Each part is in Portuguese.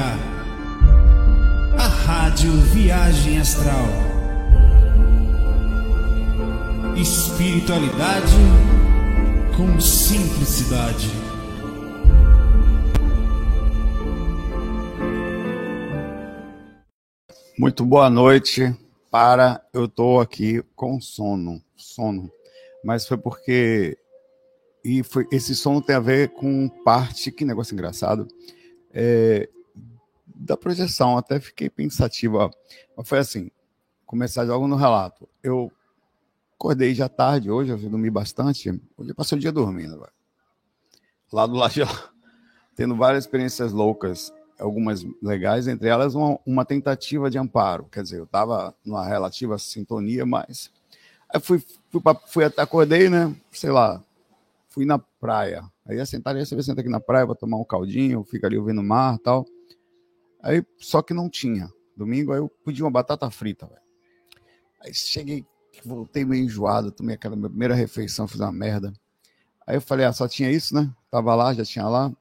A Rádio Viagem Astral. Espiritualidade com simplicidade. Muito boa noite. Para, eu estou aqui com sono, sono, mas foi porque e foi, esse sono tem a ver com parte, que negócio engraçado, é, da projeção. Até fiquei pensativo. Mas foi assim: começar logo no relato. Eu acordei já tarde hoje, eu dormi bastante. Hoje eu passei o dia dormindo. Véio. Lá do lado, tendo várias experiências loucas, algumas legais, entre elas uma, uma tentativa de amparo. Quer dizer, eu estava numa relativa sintonia, mas. Aí fui, fui, pra, fui acordei, né? Sei lá, fui na praia. Aí ia sentar ali, você senta aqui na praia, vou tomar um caldinho, fica ali ouvindo o mar tal. Aí, só que não tinha. Domingo, aí eu pedi uma batata frita, velho. Aí cheguei, voltei meio enjoado, tomei aquela minha primeira refeição, fiz uma merda. Aí eu falei, ah, só tinha isso, né? Tava lá, já tinha lá.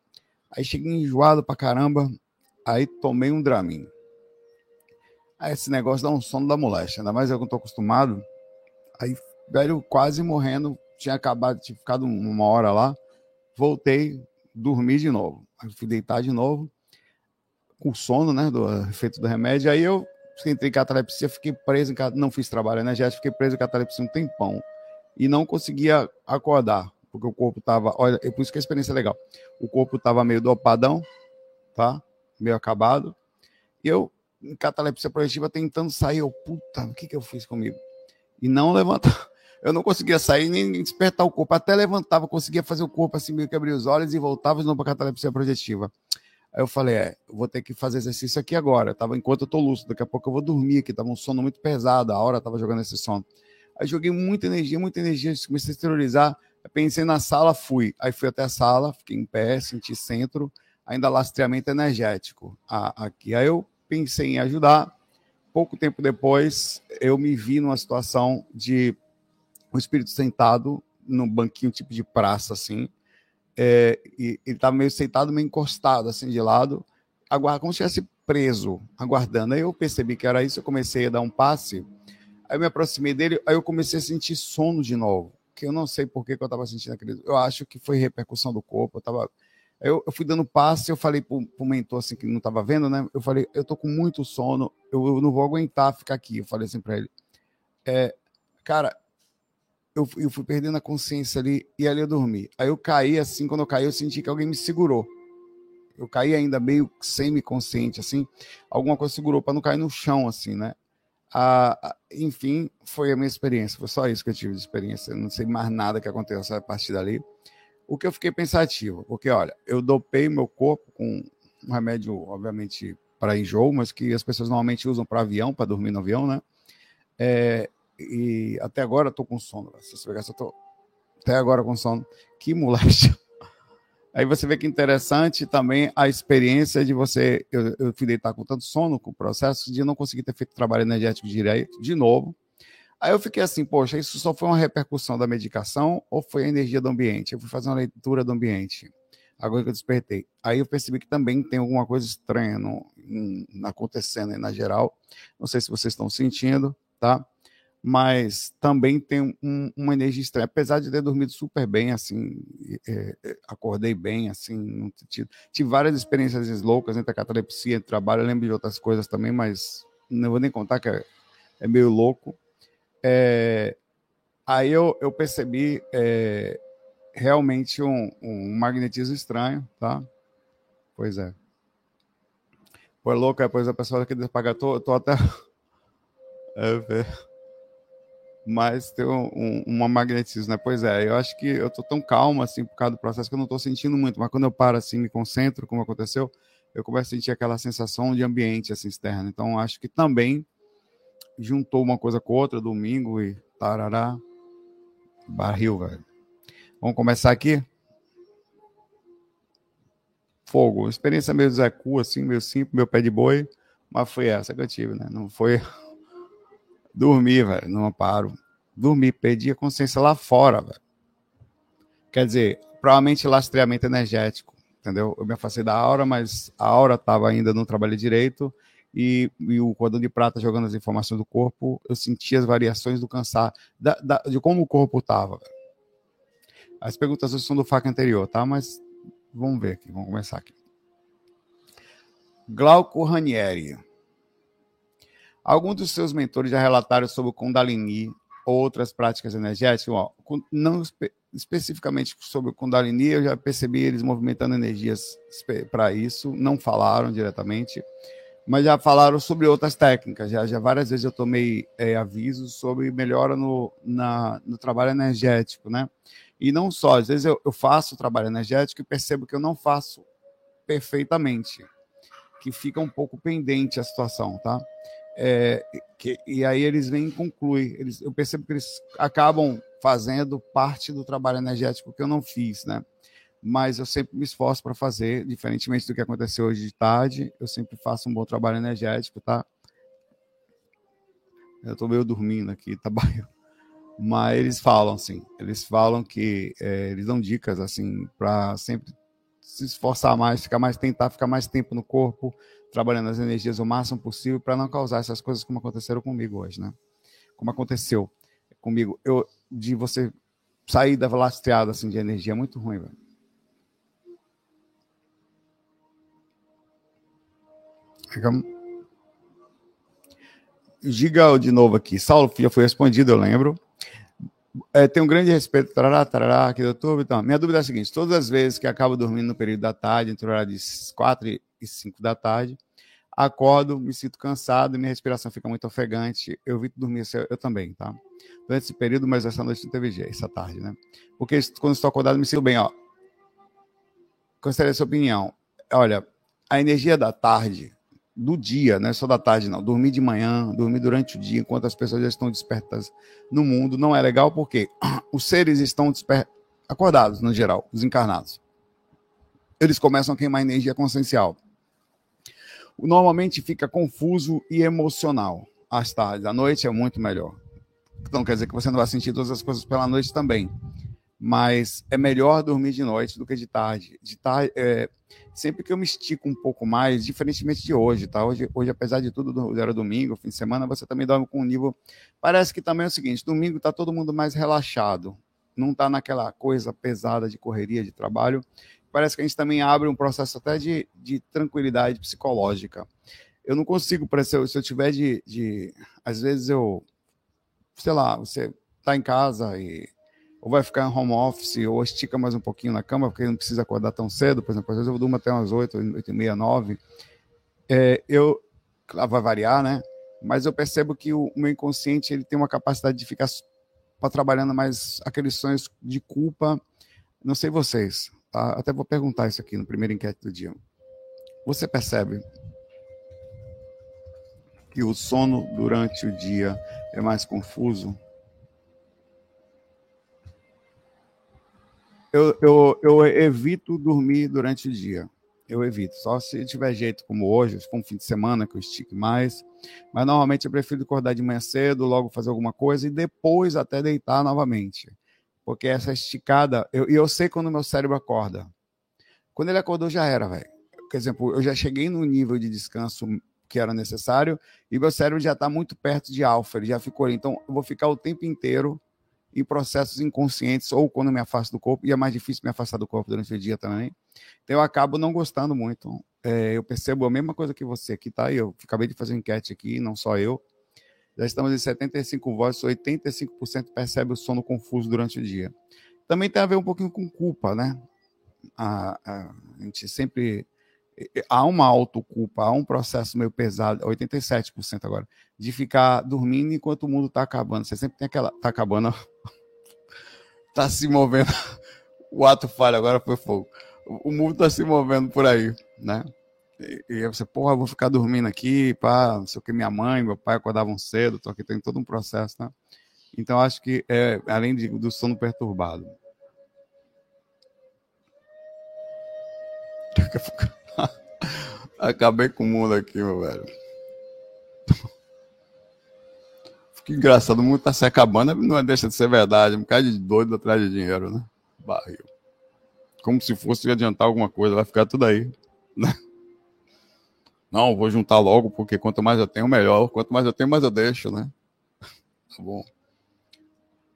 Aí cheguei enjoado pra caramba, aí tomei um Dramin. Aí esse negócio dá um sono da moléstia, ainda mais eu que não tô acostumado. Aí, velho, quase morrendo, tinha acabado, tinha ficado uma hora lá, voltei, dormi de novo. Aí fui deitar de novo, com sono, né, do efeito do remédio. Aí eu entrei em catalepsia, fiquei preso em não fiz trabalho energético, fiquei preso em catalepsia um tempão e não conseguia acordar, porque o corpo tava, olha, é por isso que a experiência é legal. O corpo tava meio dopadão, tá? Meio acabado. E eu em catalepsia projetiva tentando sair, eu, puta, o que que eu fiz comigo? E não levantar eu não conseguia sair nem despertar o corpo. Até levantava, conseguia fazer o corpo assim, meio que abrir os olhos e voltava de novo para catalepsia projetiva. Aí eu falei, é, eu vou ter que fazer exercício aqui agora. tava enquanto eu tô lúcido, daqui a pouco eu vou dormir aqui. Tava um sono muito pesado, a hora tava jogando esse sono. Aí joguei muita energia, muita energia, comecei a exteriorizar. Pensei na sala, fui. Aí fui até a sala, fiquei em pé, senti centro, ainda lastreamento energético aqui. Aí eu pensei em ajudar. Pouco tempo depois, eu me vi numa situação de o espírito sentado num banquinho tipo de praça, assim. É, e estava meio sentado, meio encostado, assim, de lado, aguarda, como se estivesse preso, aguardando. Aí eu percebi que era isso, eu comecei a dar um passe. Aí eu me aproximei dele, aí eu comecei a sentir sono de novo. Que eu não sei por que, que eu estava sentindo aquele. Eu acho que foi repercussão do corpo. Eu tava. Eu, eu fui dando passe, eu falei para o mentor assim que não estava vendo, né? Eu falei, eu tô com muito sono, eu, eu não vou aguentar ficar aqui. Eu falei assim para ele, é, cara, eu, eu fui perdendo a consciência ali e ali eu dormi. Aí eu caí assim, quando eu caí, eu senti que alguém me segurou. Eu caí ainda meio semi-consciente, assim. Alguma coisa segurou para não cair no chão, assim, né? Ah, enfim, foi a minha experiência. Foi só isso que eu tive de experiência. Eu não sei mais nada que aconteceu a partir dali. O que eu fiquei pensativo, porque olha, eu dopei meu corpo com um remédio, obviamente, para enjoo, mas que as pessoas normalmente usam para avião, para dormir no avião, né? É, e até agora eu tô com sono. Se você pegar, eu tô até agora com sono. Que moléstia. Aí você vê que interessante também a experiência de você. Eu, eu fui deitar com tanto sono, com o processo de não conseguir ter feito trabalho energético direito, de novo. Aí eu fiquei assim, poxa, isso só foi uma repercussão da medicação ou foi a energia do ambiente? Eu fui fazer uma leitura do ambiente, agora que eu despertei. Aí eu percebi que também tem alguma coisa estranha no, em, acontecendo aí na geral. Não sei se vocês estão sentindo, tá? Mas também tem um, uma energia estranha. Apesar de ter dormido super bem, assim, é, é, acordei bem, assim, tive, tive, várias experiências loucas entre a catalepsia, entre trabalho, eu lembro de outras coisas também, mas não vou nem contar que é, é meio louco. É, aí eu, eu percebi é, realmente um, um, magnetismo estranho, tá? Pois é. Foi louco, depois a pessoa que paga, tô, tô até. É, mas tem um, um, uma magnetismo, né? Pois é, eu acho que eu tô tão calmo, assim, por causa do processo, que eu não tô sentindo muito, mas quando eu paro, assim, me concentro, como aconteceu, eu começo a sentir aquela sensação de ambiente, assim, externo. Então, acho que também juntou uma coisa com outra, domingo e tarará, barril, velho. Vamos começar aqui? Fogo, experiência meio Zé Cu, assim, meio simples, meu pé de boi, mas foi essa que eu tive, né? Não foi Dormi, velho, não paro. Dormi, perdi a consciência lá fora, velho. Quer dizer, provavelmente lastreamento energético, entendeu? Eu me afastei da aura, mas a aura estava ainda no trabalho direito e, e, o cordão de prata jogando as informações do corpo, eu sentia as variações do cansar, da, da, de como o corpo estava. As perguntas são do FAC anterior, tá? Mas vamos ver aqui, vamos começar aqui. Glauco Ranieri. Alguns dos seus mentores já relataram sobre o Kundalini ou outras práticas energéticas? Não espe especificamente sobre o Kundalini, eu já percebi eles movimentando energias para isso, não falaram diretamente, mas já falaram sobre outras técnicas. Já, já várias vezes eu tomei é, avisos sobre melhora no, na, no trabalho energético, né? E não só, às vezes eu, eu faço o trabalho energético e percebo que eu não faço perfeitamente, que fica um pouco pendente a situação, tá? É, que, e aí eles vêm e concluem. Eles, eu percebo que eles acabam fazendo parte do trabalho energético que eu não fiz, né? Mas eu sempre me esforço para fazer, diferentemente do que aconteceu hoje de tarde, eu sempre faço um bom trabalho energético, tá? Eu estou meio dormindo aqui, tá bom? Mas eles falam assim, eles falam que é, eles dão dicas assim para sempre se esforçar mais, ficar mais, tentar ficar mais tempo no corpo, trabalhando as energias o máximo possível para não causar essas coisas como aconteceram comigo hoje, né? Como aconteceu comigo, eu de você sair da lastreada assim de energia é muito ruim, velho. Diga de novo aqui. Saulo já foi respondido, eu lembro. É, tenho um grande respeito, tarará, tarará, aqui do YouTube. Então, minha dúvida é a seguinte: todas as vezes que acabo dormindo no período da tarde, entre o horário de 4 e 5 da tarde, acordo, me sinto cansado minha respiração fica muito ofegante. Eu evito dormir, eu também, tá? Durante esse período, mas essa noite não teve jeito, essa tarde, né? Porque quando estou acordado, me sinto bem, ó. Gostaria da sua opinião. Olha, a energia da tarde do dia, não é só da tarde, não. Dormir de manhã, dormir durante o dia, enquanto as pessoas já estão despertas no mundo, não é legal porque os seres estão acordados, no geral, os encarnados. Eles começam a queimar energia consciencial. Normalmente fica confuso e emocional às tardes. À noite é muito melhor. Então quer dizer que você não vai sentir todas as coisas pela noite também mas é melhor dormir de noite do que de tarde. De tarde, é, sempre que eu me estico um pouco mais, diferentemente de hoje, tá? Hoje, hoje apesar de tudo, era domingo, fim de semana, você também dorme com um nível. Parece que também é o seguinte: domingo está todo mundo mais relaxado, não está naquela coisa pesada de correria, de trabalho. Parece que a gente também abre um processo até de, de tranquilidade psicológica. Eu não consigo, se eu, se eu tiver de, de. Às vezes eu. Sei lá, você está em casa e ou vai ficar em home office, ou estica mais um pouquinho na cama, porque não precisa acordar tão cedo, por exemplo, às vezes eu durmo até umas 8, 8 e meia, 9. É, eu, vai variar, né? Mas eu percebo que o, o meu inconsciente ele tem uma capacidade de ficar para trabalhando mais aqueles sonhos de culpa. Não sei vocês, tá? Até vou perguntar isso aqui no primeiro enquete do dia. Você percebe que o sono durante o dia é mais confuso? Eu, eu, eu evito dormir durante o dia. Eu evito. Só se tiver jeito como hoje, for um fim de semana que eu estique mais. Mas normalmente eu prefiro acordar de manhã cedo, logo fazer alguma coisa e depois até deitar novamente. Porque essa esticada, eu, eu sei quando meu cérebro acorda. Quando ele acordou, já era, velho. Por exemplo, eu já cheguei no nível de descanso que era necessário e meu cérebro já está muito perto de alfa, ele já ficou ali. Então, eu vou ficar o tempo inteiro em processos inconscientes ou quando me afasto do corpo, e é mais difícil me afastar do corpo durante o dia também. Então eu acabo não gostando muito. É, eu percebo a mesma coisa que você aqui, tá? Eu acabei de fazer uma enquete aqui, não só eu. Já estamos em 75 votos, 85% percebe o sono confuso durante o dia. Também tem a ver um pouquinho com culpa, né? A, a, a gente sempre há uma autoculpa, há um processo meio pesado, 87% agora, de ficar dormindo enquanto o mundo está acabando. Você sempre tem aquela. Está acabando. Está se movendo. O ato falha, agora foi fogo. O mundo está se movendo por aí, né? E, e você, porra, vou ficar dormindo aqui, pá, não sei o que, minha mãe, meu pai acordavam cedo, tô aqui, tem todo um processo, né? Então, acho que, é, além de, do sono perturbado. Acabei com o mundo aqui, meu velho. Que engraçado, o mundo tá se acabando, não deixa de ser verdade. Um cara de doido atrás de dinheiro, né? Barril. Como se fosse adiantar alguma coisa, vai ficar tudo aí. Né? Não, vou juntar logo, porque quanto mais eu tenho, melhor. Quanto mais eu tenho, mais eu deixo, né? Tá bom.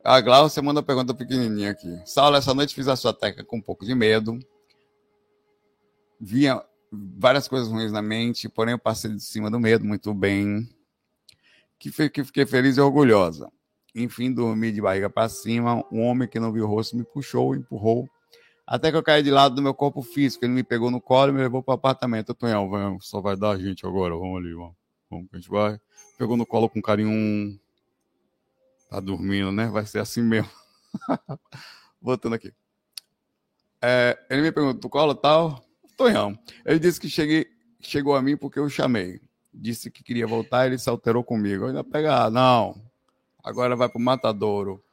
A Glaucia manda uma pergunta pequenininha aqui. Saulo, essa noite fiz a sua técnica com um pouco de medo. Vinha várias coisas ruins na mente, porém eu passei de cima do medo muito bem. Que, que fiquei feliz e orgulhosa. Enfim, dormi de barriga para cima. Um homem que não viu o rosto me puxou, empurrou. Até que eu caí de lado do meu corpo físico. Ele me pegou no colo e me levou para o apartamento. Tonhão, vamos, só vai dar a gente agora. Vamos ali, vamos. Vamos que a gente vai. Pegou no colo com carinho. Tá dormindo, né? Vai ser assim mesmo. Voltando aqui. É, ele me perguntou, colo tal? Tonhão. Ele disse que cheguei, chegou a mim porque eu chamei. Disse que queria voltar, ele se alterou comigo. Eu ainda pega, ah, não. Agora vai pro matadouro.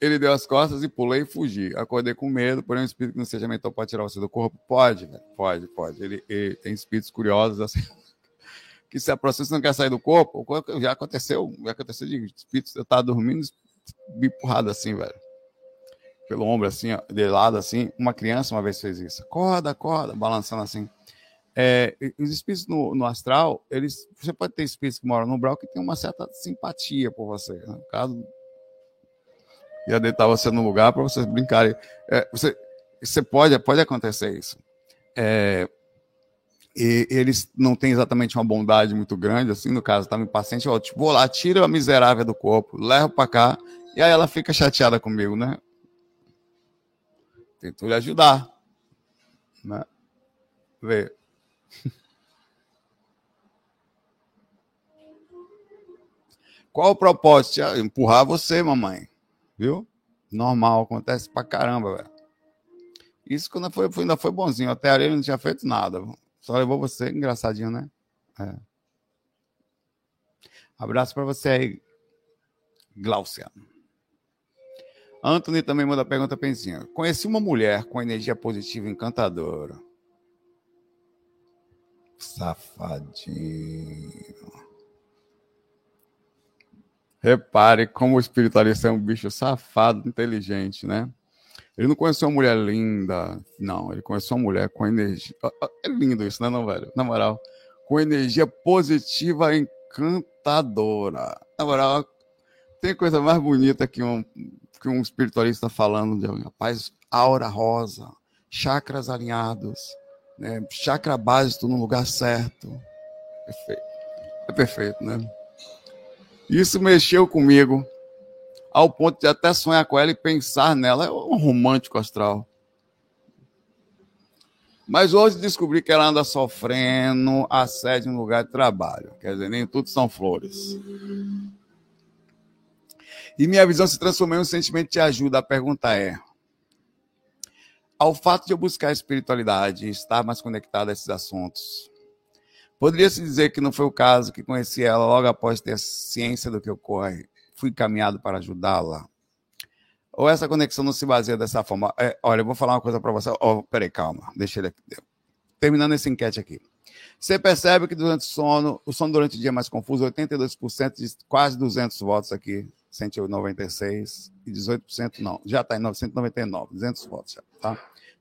Ele deu as costas e pulei e fugi. Acordei com medo, porém um espírito que não seja mental pode tirar você do corpo? Pode, velho. Pode, pode. Ele, ele tem espíritos curiosos assim que se aproxima, você não quer sair do corpo, já aconteceu, já aconteceu de espírito, eu tava dormindo, me empurrado assim, velho. Pelo ombro, assim, ó, de lado, assim. Uma criança uma vez fez isso. Acorda, acorda, balançando assim. É, os espíritos no, no, astral, eles, você pode ter espíritos que moram no brau que tem uma certa simpatia por você. Né? No caso, ia deitar você no lugar para vocês brincarem. É, você, você pode, pode acontecer isso. É, e eles não têm exatamente uma bondade muito grande, assim, no caso, estava impaciente, ó, tipo, vou lá, tira a miserável do corpo, levo para cá, e aí ela fica chateada comigo, né? Tento lhe ajudar, né? Vê. Qual o propósito? Empurrar você, mamãe. Viu? Normal, acontece pra caramba, velho. Isso quando foi, ainda foi bonzinho. Até ali ele não tinha feito nada. Só levou você, engraçadinho, né? É. Abraço para você aí, Glaucia. Anthony também manda pergunta pensinha. Conheci uma mulher com energia positiva encantadora. Safadinho. Repare como o espiritualista é um bicho safado, inteligente, né? Ele não conheceu uma mulher linda, não. Ele conheceu uma mulher com energia. É lindo isso, né, não, velho? Na moral, com energia positiva encantadora. Na moral, tem coisa mais bonita que um, que um espiritualista falando de rapaz, aura rosa, chakras alinhados, né? chakra básico no lugar certo. Perfeito. É perfeito, né? Isso mexeu comigo ao ponto de até sonhar com ela e pensar nela. É um romântico astral. Mas hoje descobri que ela anda sofrendo assédio no lugar de trabalho. Quer dizer, nem tudo são flores. E minha visão se transformou em um sentimento de ajuda. A pergunta é: ao fato de eu buscar a espiritualidade estar mais conectado a esses assuntos, poderia-se dizer que não foi o caso que conheci ela logo após ter ciência do que ocorre fui caminhado para ajudá-la? Ou essa conexão não se baseia dessa forma? É, olha, eu vou falar uma coisa para você. Oh, peraí, calma. Deixa ele aqui. Terminando essa enquete aqui. Você percebe que durante o sono, o sono durante o dia é mais confuso, 82% de quase 200 votos aqui, 196, e 18% não. Já está em 999, 200 votos já, tá?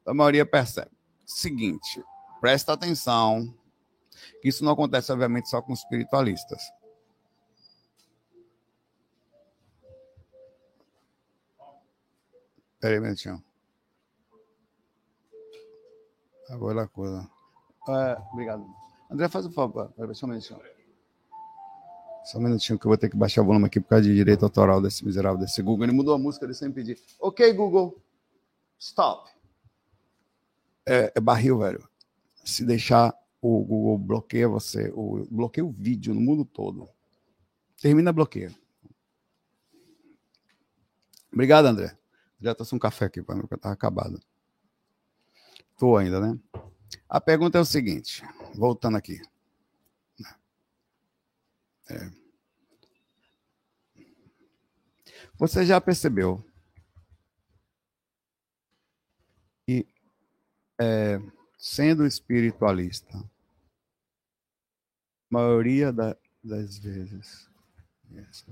Então, a maioria percebe. Seguinte, presta atenção, que isso não acontece, obviamente, só com espiritualistas. Peraí, minutinho. Agora a coisa. É, obrigado. André, faz o favor. Só um minutinho. Só um minutinho que eu vou ter que baixar o volume aqui por causa de direito autoral desse miserável desse Google. Ele mudou a música, ele sem pedir. Ok, Google. Stop. É, é barril, velho. Se deixar, o Google bloqueia você. O, bloqueia o vídeo no mundo todo. Termina, bloqueia. Obrigado, André. Já trouxe um café aqui para mim, porque estava acabado. Estou ainda, né? A pergunta é o seguinte, voltando aqui. É. Você já percebeu que, é, sendo espiritualista, maioria da, das vezes. Yes,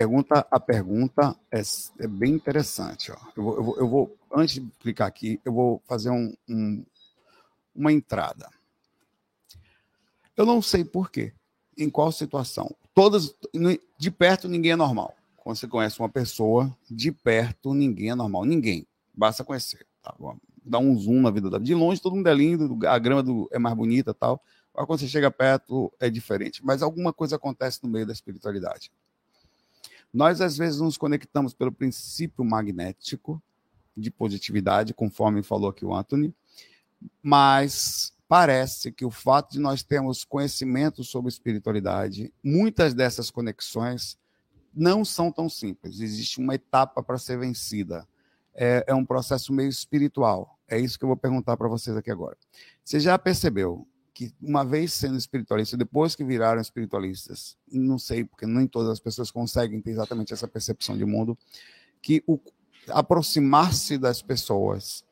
pergunta, a pergunta é, é bem interessante. Ó. Eu, vou, eu, vou, eu, vou, antes de clicar aqui, eu vou fazer um, um, uma entrada. Eu não sei por quê, em qual situação. Todas, de perto, ninguém é normal. Quando você conhece uma pessoa, de perto, ninguém é normal. Ninguém. Basta conhecer. Tá? Dá um zoom na vida da De longe, todo mundo é lindo, a grama do, é mais bonita tal. Mas quando você chega perto, é diferente. Mas alguma coisa acontece no meio da espiritualidade. Nós, às vezes, nos conectamos pelo princípio magnético de positividade, conforme falou aqui o Anthony, mas parece que o fato de nós termos conhecimento sobre espiritualidade, muitas dessas conexões não são tão simples. Existe uma etapa para ser vencida. É, é, um processo meio espiritual. É isso que eu vou perguntar para vocês aqui agora. Você já percebeu que uma vez sendo espiritualista, depois que viraram espiritualistas, não sei, porque nem todas as pessoas conseguem ter exatamente essa percepção de mundo, que aproximar-se das pessoas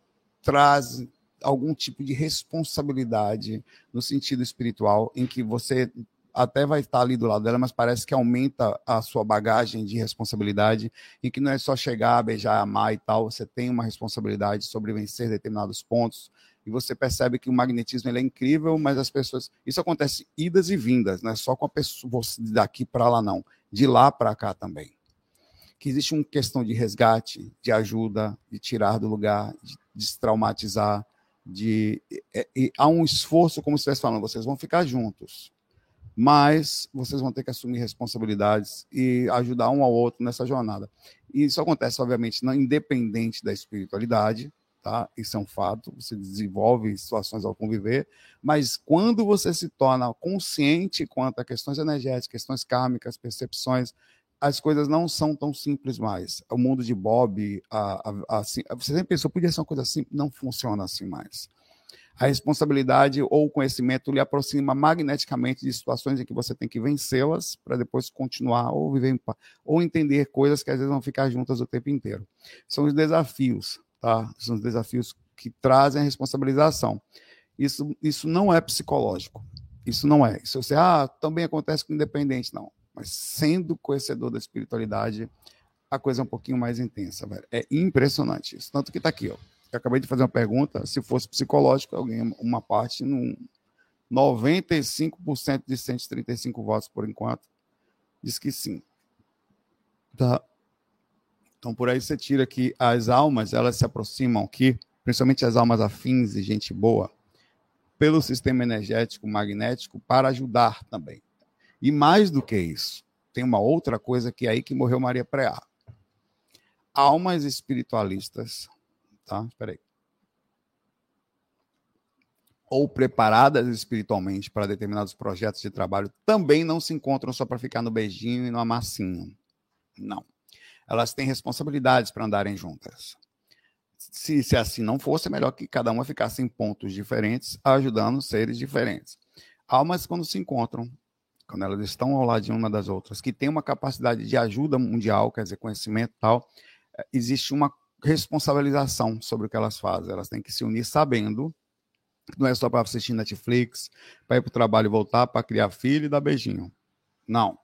traz algum tipo de responsabilidade no sentido espiritual, em que você até vai estar ali do lado dela, mas parece que aumenta a sua bagagem de responsabilidade, em que não é só chegar, beijar, amar e tal, você tem uma responsabilidade sobre vencer determinados pontos, e você percebe que o magnetismo ele é incrível, mas as pessoas. Isso acontece idas e vindas, não é só com a pessoa daqui para lá, não. De lá para cá também. Que existe uma questão de resgate, de ajuda, de tirar do lugar, de destraumatizar, de. É, e há um esforço, como você estivesse falando, vocês vão ficar juntos. Mas vocês vão ter que assumir responsabilidades e ajudar um ao outro nessa jornada. E isso acontece, obviamente, não independente da espiritualidade, tá? Isso é um fato, você desenvolve situações ao conviver, mas quando você se torna consciente quanto a questões energéticas, questões kármicas, percepções, as coisas não são tão simples mais. O mundo de Bob, a, a, a, você sempre pensou, podia ser uma coisa assim, não funciona assim mais. A responsabilidade ou o conhecimento lhe aproxima magneticamente de situações em que você tem que vencê-las para depois continuar ou viver ou entender coisas que às vezes vão ficar juntas o tempo inteiro. São os desafios tá? São os desafios que trazem a responsabilização. Isso, isso não é psicológico. Isso não é. Isso você, ah, também acontece com independente, não. Mas sendo conhecedor da espiritualidade, a coisa é um pouquinho mais intensa, velho. É impressionante isso. Tanto que está aqui, ó. Eu acabei de fazer uma pergunta, se fosse psicológico, alguém, uma parte, num 95% de 135 votos por enquanto, diz que sim. Tá? Então, por aí você tira que as almas, elas se aproximam aqui, principalmente as almas afins e gente boa, pelo sistema energético magnético para ajudar também. E mais do que isso, tem uma outra coisa que é aí que morreu Maria Preá. Almas espiritualistas, tá? Espera aí. Ou preparadas espiritualmente para determinados projetos de trabalho, também não se encontram só para ficar no beijinho e no amassinho. Não elas têm responsabilidades para andarem juntas. Se, se assim não fosse, é melhor que cada uma ficasse em pontos diferentes, ajudando seres diferentes. Almas, quando se encontram, quando elas estão ao lado de uma das outras, que tem uma capacidade de ajuda mundial, quer dizer, conhecimento e tal, é, existe uma responsabilização sobre o que elas fazem. Elas têm que se unir sabendo não é só para assistir Netflix, para ir para o trabalho e voltar, para criar filho e dar beijinho. Não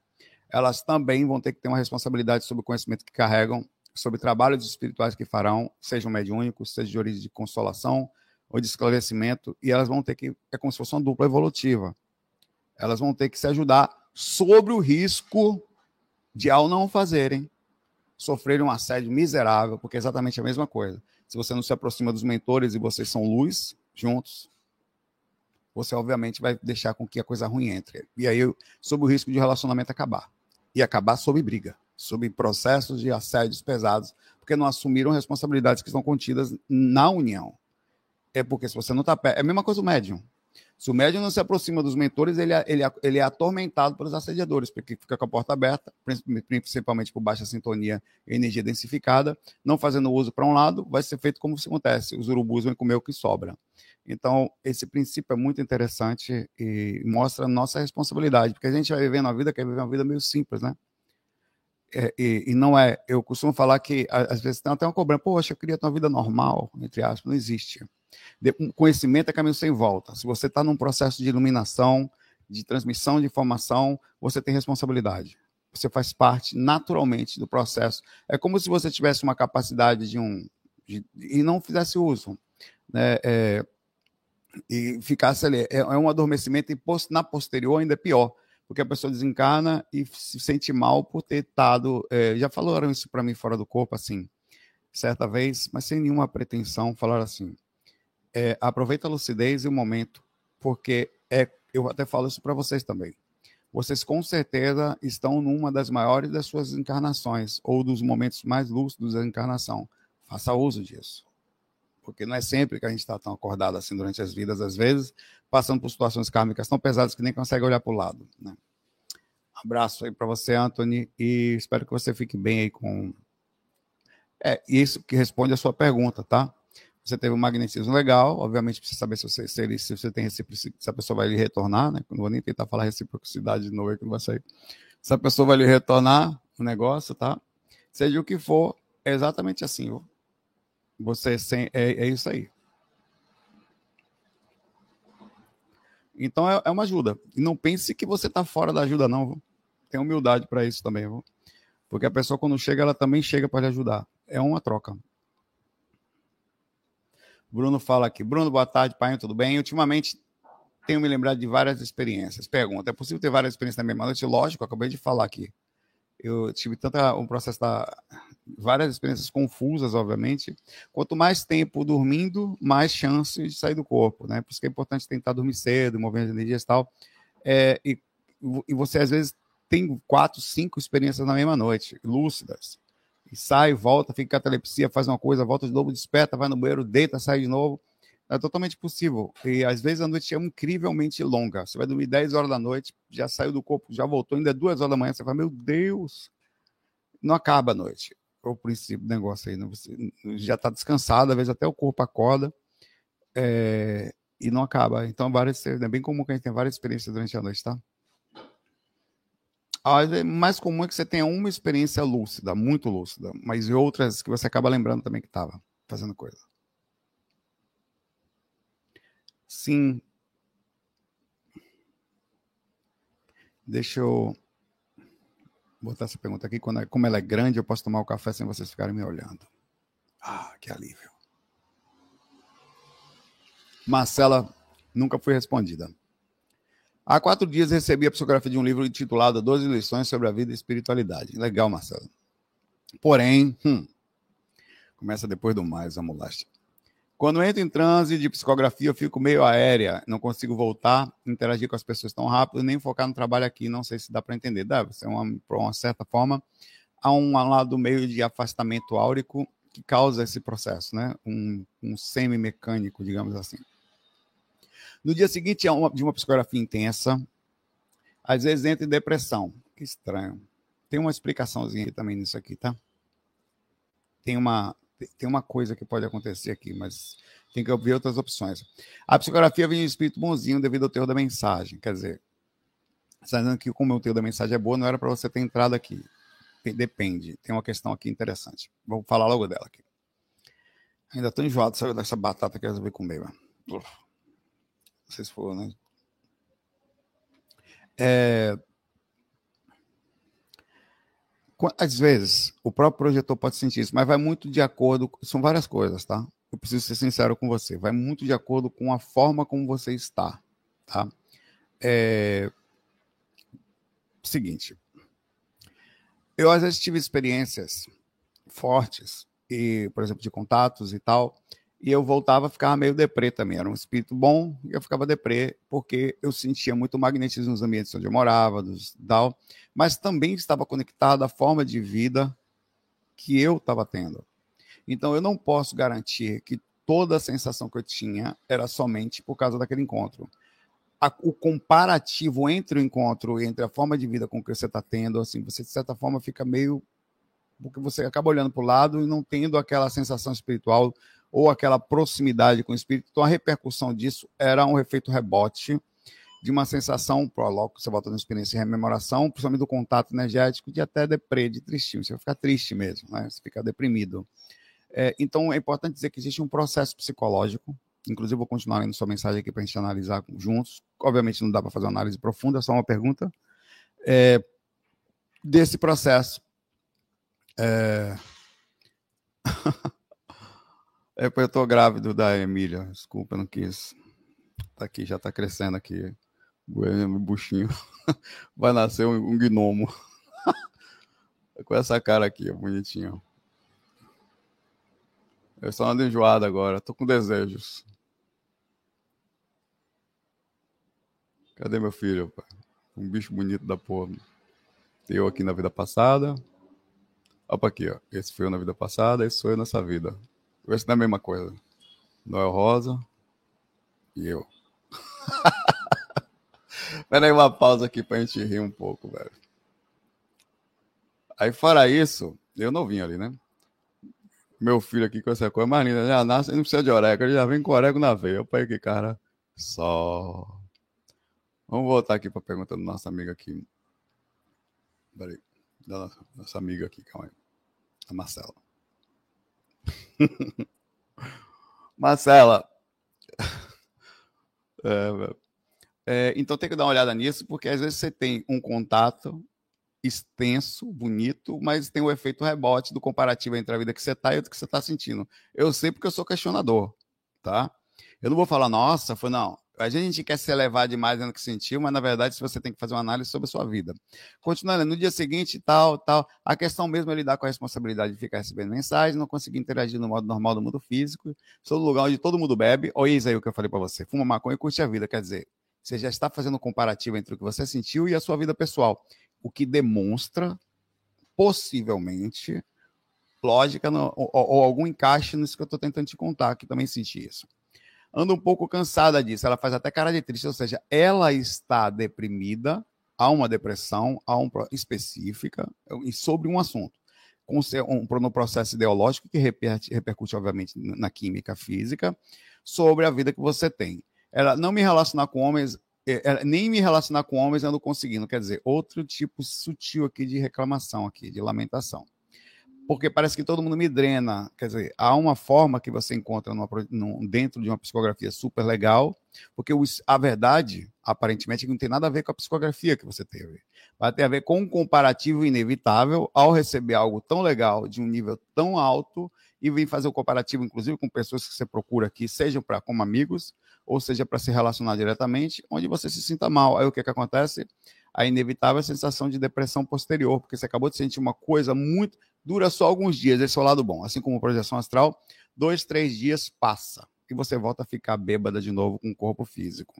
elas também vão ter que ter uma responsabilidade sobre o conhecimento que carregam, sobre trabalhos espirituais que farão, sejam mediúnicos, seja de origem de consolação ou de esclarecimento, e elas vão ter que, é como se fosse uma dupla evolutiva. Elas vão ter que se ajudar sobre o risco de, ao não fazerem, sofrerem um assédio miserável, porque é exatamente a mesma coisa. Se você não se aproxima dos mentores e vocês são luz juntos, você obviamente vai deixar com que a coisa ruim entre. E aí, sob o risco de relacionamento acabar e acabar sob briga, sob processos de assédios pesados, porque não assumiram responsabilidades que estão contidas na união. É porque se você não está perto. É a mesma coisa o médium. Se o médium não se aproxima dos mentores, ele é, ele, é, ele é atormentado pelos assediadores, porque fica com a porta aberta, principalmente por baixa sintonia e energia densificada, não fazendo uso para um lado, vai ser feito como se acontece: os urubus vão comer o que sobra. Então, esse princípio é muito interessante e mostra a nossa responsabilidade, porque a gente vai vivendo a vida, quer viver uma vida meio simples, né? É, e, e, não é, eu costumo falar que às vezes tem até uma cobrança, poxa, eu queria ter uma vida normal, entre aspas, não existe. De, conhecimento é caminho sem volta. Se você está num processo de iluminação, de transmissão de informação, você tem responsabilidade. Você faz parte naturalmente do processo. É como se você tivesse uma capacidade de um. De, e não fizesse uso. Né? É, e ficasse ali. É, é um adormecimento e na posterior ainda é pior, porque a pessoa desencarna e se sente mal por ter estado. É, já falaram isso para mim fora do corpo, assim, certa vez, mas sem nenhuma pretensão, falaram assim: é, aproveita a lucidez e o momento, porque é, eu até falo isso para vocês também. Vocês com certeza estão numa das maiores das suas encarnações, ou dos momentos mais lúcidos da encarnação. Faça uso disso porque não é sempre que a gente está tão acordado assim durante as vidas, às vezes, passando por situações kármicas tão pesadas que nem consegue olhar para o lado. Né? Abraço aí para você, Anthony, e espero que você fique bem aí com. É isso que responde a sua pergunta, tá? Você teve um magnetismo legal, obviamente precisa saber se você, se ele, se você tem reciprocidade, se a pessoa vai lhe retornar, né? Não vou nem tentar falar reciprocidade de novo aí que não vai sair. Se a pessoa vai lhe retornar o negócio, tá? Seja o que for, é exatamente assim, viu? Você sem, é, é isso aí. Então é, é, uma ajuda. E não pense que você está fora da ajuda, não. Viu? Tem humildade para isso também. Viu? Porque a pessoa, quando chega, ela também chega para lhe ajudar. É uma troca. Bruno fala aqui. Bruno, boa tarde, pai, tudo bem? Ultimamente tenho me lembrado de várias experiências. Pergunta: é possível ter várias experiências na mesma noite? Lógico, acabei de falar aqui. Eu tive tanta um processo da várias experiências confusas, obviamente. Quanto mais tempo dormindo, mais chance de sair do corpo, né? Por isso que é importante tentar dormir cedo, mover as energias e tal. É, e, e você, às vezes, tem quatro, cinco experiências na mesma noite, lúcidas. E sai, volta, fica catalepsia, faz uma coisa, volta de novo, desperta, vai no banheiro, deita, sai de novo. É totalmente possível. E às vezes a noite é incrivelmente longa. Você vai dormir 10 horas da noite, já saiu do corpo, já voltou, ainda é 2 horas da manhã. Você fala, meu Deus, não acaba a noite o princípio do negócio aí. Né? Você já está descansado, às vezes até o corpo acorda é, e não acaba. Então, várias, é bem comum que a gente tenha várias experiências durante a noite, tá? Às vezes, mais comum é que você tenha uma experiência lúcida, muito lúcida, mas outras que você acaba lembrando também que estava fazendo coisa. Sim. Deixa eu botar essa pergunta aqui. Quando, é, como ela é grande, eu posso tomar o café sem vocês ficarem me olhando. Ah, que alívio. Marcela nunca foi respondida. Há quatro dias recebi a psicografia de um livro intitulado 12 lições sobre a vida e espiritualidade. Legal, Marcela. Porém, hum, começa depois do mais, vamos lá. Quando entro em transe de psicografia, eu fico meio aérea, não consigo voltar, interagir com as pessoas tão rápido, nem focar no trabalho aqui, não sei se dá para entender. Deve ser uma, por uma certa forma, há um lado meio de afastamento áurico que causa esse processo, né? Um, um semi-mecânico, digamos assim. No dia seguinte, de uma psicografia intensa, às vezes entra em depressão. Que estranho. Tem uma explicaçãozinha também nisso aqui, tá? Tem uma, tem uma coisa que pode acontecer aqui, mas tem que ouvir outras opções. A psicografia vem de espírito bonzinho devido ao teor da mensagem. Quer dizer, está dizendo que como o teor da mensagem é boa, não era para você ter entrado aqui. Depende. Tem uma questão aqui interessante. Vou falar logo dela aqui. Ainda estou enjoado sabe, dessa batata que eu resolvi comer. Mano. Não sei se for, né? É, às vezes, o próprio projetor pode sentir isso, mas vai muito de acordo. São várias coisas, tá? Eu preciso ser sincero com você. Vai muito de acordo com a forma como você está, tá? É... Seguinte. Eu, às vezes, tive experiências fortes, e, por exemplo, de contatos e tal, e eu voltava a ficar meio deprê também. Era um espírito bom e eu ficava deprê porque eu sentia muito magnetismo nos ambientes onde eu morava, dos, tal, mas também estava conectado à forma de vida que eu estava tendo. Então eu não posso garantir que toda a sensação que eu tinha era somente por causa daquele encontro. A, o comparativo entre o encontro entre a forma de vida com que você está tendo, assim, você de certa forma fica meio porque você acaba olhando para o lado e não tendo aquela sensação espiritual ou aquela proximidade com o espírito. Então, a repercussão disso era um efeito rebote de uma sensação, logo você volta na experiência de rememoração, principalmente do contato energético, de até deprê, de tristinho. Você vai ficar triste mesmo, né? Você fica deprimido. É, então, é importante dizer que existe um processo psicológico. Inclusive, vou continuar lendo sua mensagem aqui para a gente analisar juntos. Obviamente, não dá para fazer uma análise profunda, é só uma pergunta. É, desse processo. É... é eu estou grávido da Emília, desculpa, não quis. Tá aqui, já está crescendo aqui. O buchinho. Vai nascer um, gnomo. Com essa cara aqui, bonitinho. Eu estou andando enjoado agora, tô com desejos. Cadê meu filho, pai? Um bicho bonito da porra. Eu aqui na vida passada. Opa, aqui, ó. Esse foi eu na vida passada, esse sou eu nessa vida. Esse não é a mesma coisa. Noel Rosa e eu. Pera aí uma pausa aqui pra gente rir um pouco, velho. Aí, fora isso, eu não vim ali, né? Meu filho aqui com essa coisa, mas linda, já nasce, não precisa de orégano, ele já vem com orégano na veia. Eu pai que cara, só. Vamos voltar aqui pra pergunta do nosso amigo aqui. Peraí, da nossa, nossa amiga aqui, calma aí. A Marcela. Marcela. É, é, então tem que dar uma olhada nisso, porque às vezes você tem um contato extenso, bonito, mas tem o efeito rebote do comparativo entre a vida que você está e o que você está sentindo. Eu sei porque eu sou questionador, tá? Eu não vou falar, nossa, foi não. A gente quer se elevar demais no que sentiu, mas na verdade, você tem que fazer uma análise sobre a sua vida. Continuando, no dia seguinte, tal, tal. A questão mesmo é lidar com a responsabilidade de ficar recebendo mensagens, não conseguir interagir no modo normal do mundo físico. Sou no lugar onde todo mundo bebe. Olha isso aí o que eu falei para você. Fuma maconha e curte a vida. Quer dizer, você já está fazendo um comparativo entre o que você sentiu e a sua vida pessoal o que demonstra, possivelmente, lógica no, ou, ou, algum encaixe nisso que eu estou tentando te contar, que também senti isso. Ando um pouco cansada disso, ela faz até cara de triste, ou seja, ela está deprimida, há uma depressão há um, específica sobre um assunto. Com um, processo ideológico que repercute, repercute, obviamente, na química física, sobre a vida que você tem. Ela não me relacionar com homens é, é, nem me relacionar com homens ando conseguindo. Quer dizer, outro tipo sutil aqui de reclamação, aqui, de lamentação. Porque parece que todo mundo me drena. Quer dizer, há uma forma que você encontra numa, num, dentro de uma psicografia super legal, porque os, a verdade, aparentemente, não tem nada a ver com a psicografia que você teve. Vai ter a ver com um comparativo inevitável ao receber algo tão legal, de um nível tão alto, e vir fazer o comparativo, inclusive, com pessoas que você procura aqui, sejam para como amigos, ou seja, para se relacionar diretamente, onde você se sinta mal. Aí o que, que acontece? A inevitável sensação de depressão posterior, porque você acabou de sentir uma coisa muito. Dura só alguns dias, esse é o lado bom. Assim como projeção astral, dois, três dias passa e você volta a ficar bêbada de novo com o corpo físico.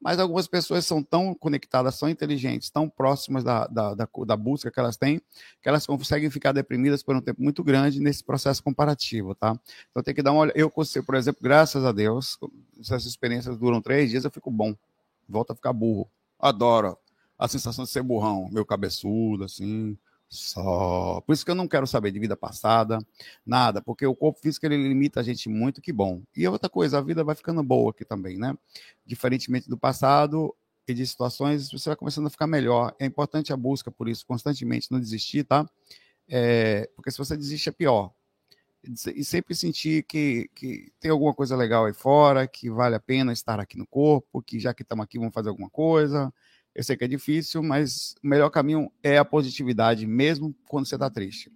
Mas algumas pessoas são tão conectadas, tão inteligentes, tão próximas da, da, da, da, busca que elas têm, que elas conseguem ficar deprimidas por um tempo muito grande nesse processo comparativo, tá? Então tem que dar uma olhada. Eu, por exemplo, graças a Deus, essas experiências duram três dias, eu fico bom. Volto a ficar burro. Adoro a sensação de ser burrão, meu cabeçudo, assim. Só. Por isso que eu não quero saber de vida passada, nada, porque o corpo físico ele limita a gente muito, que bom. E outra coisa, a vida vai ficando boa aqui também, né? Diferentemente do passado e de situações, você vai começando a ficar melhor. É importante a busca por isso, constantemente, não desistir, tá? É, porque se você desiste é pior. E sempre sentir que, que tem alguma coisa legal aí fora, que vale a pena estar aqui no corpo, que já que estamos aqui, vamos fazer alguma coisa eu sei que é difícil, mas o melhor caminho é a positividade, mesmo quando você está triste.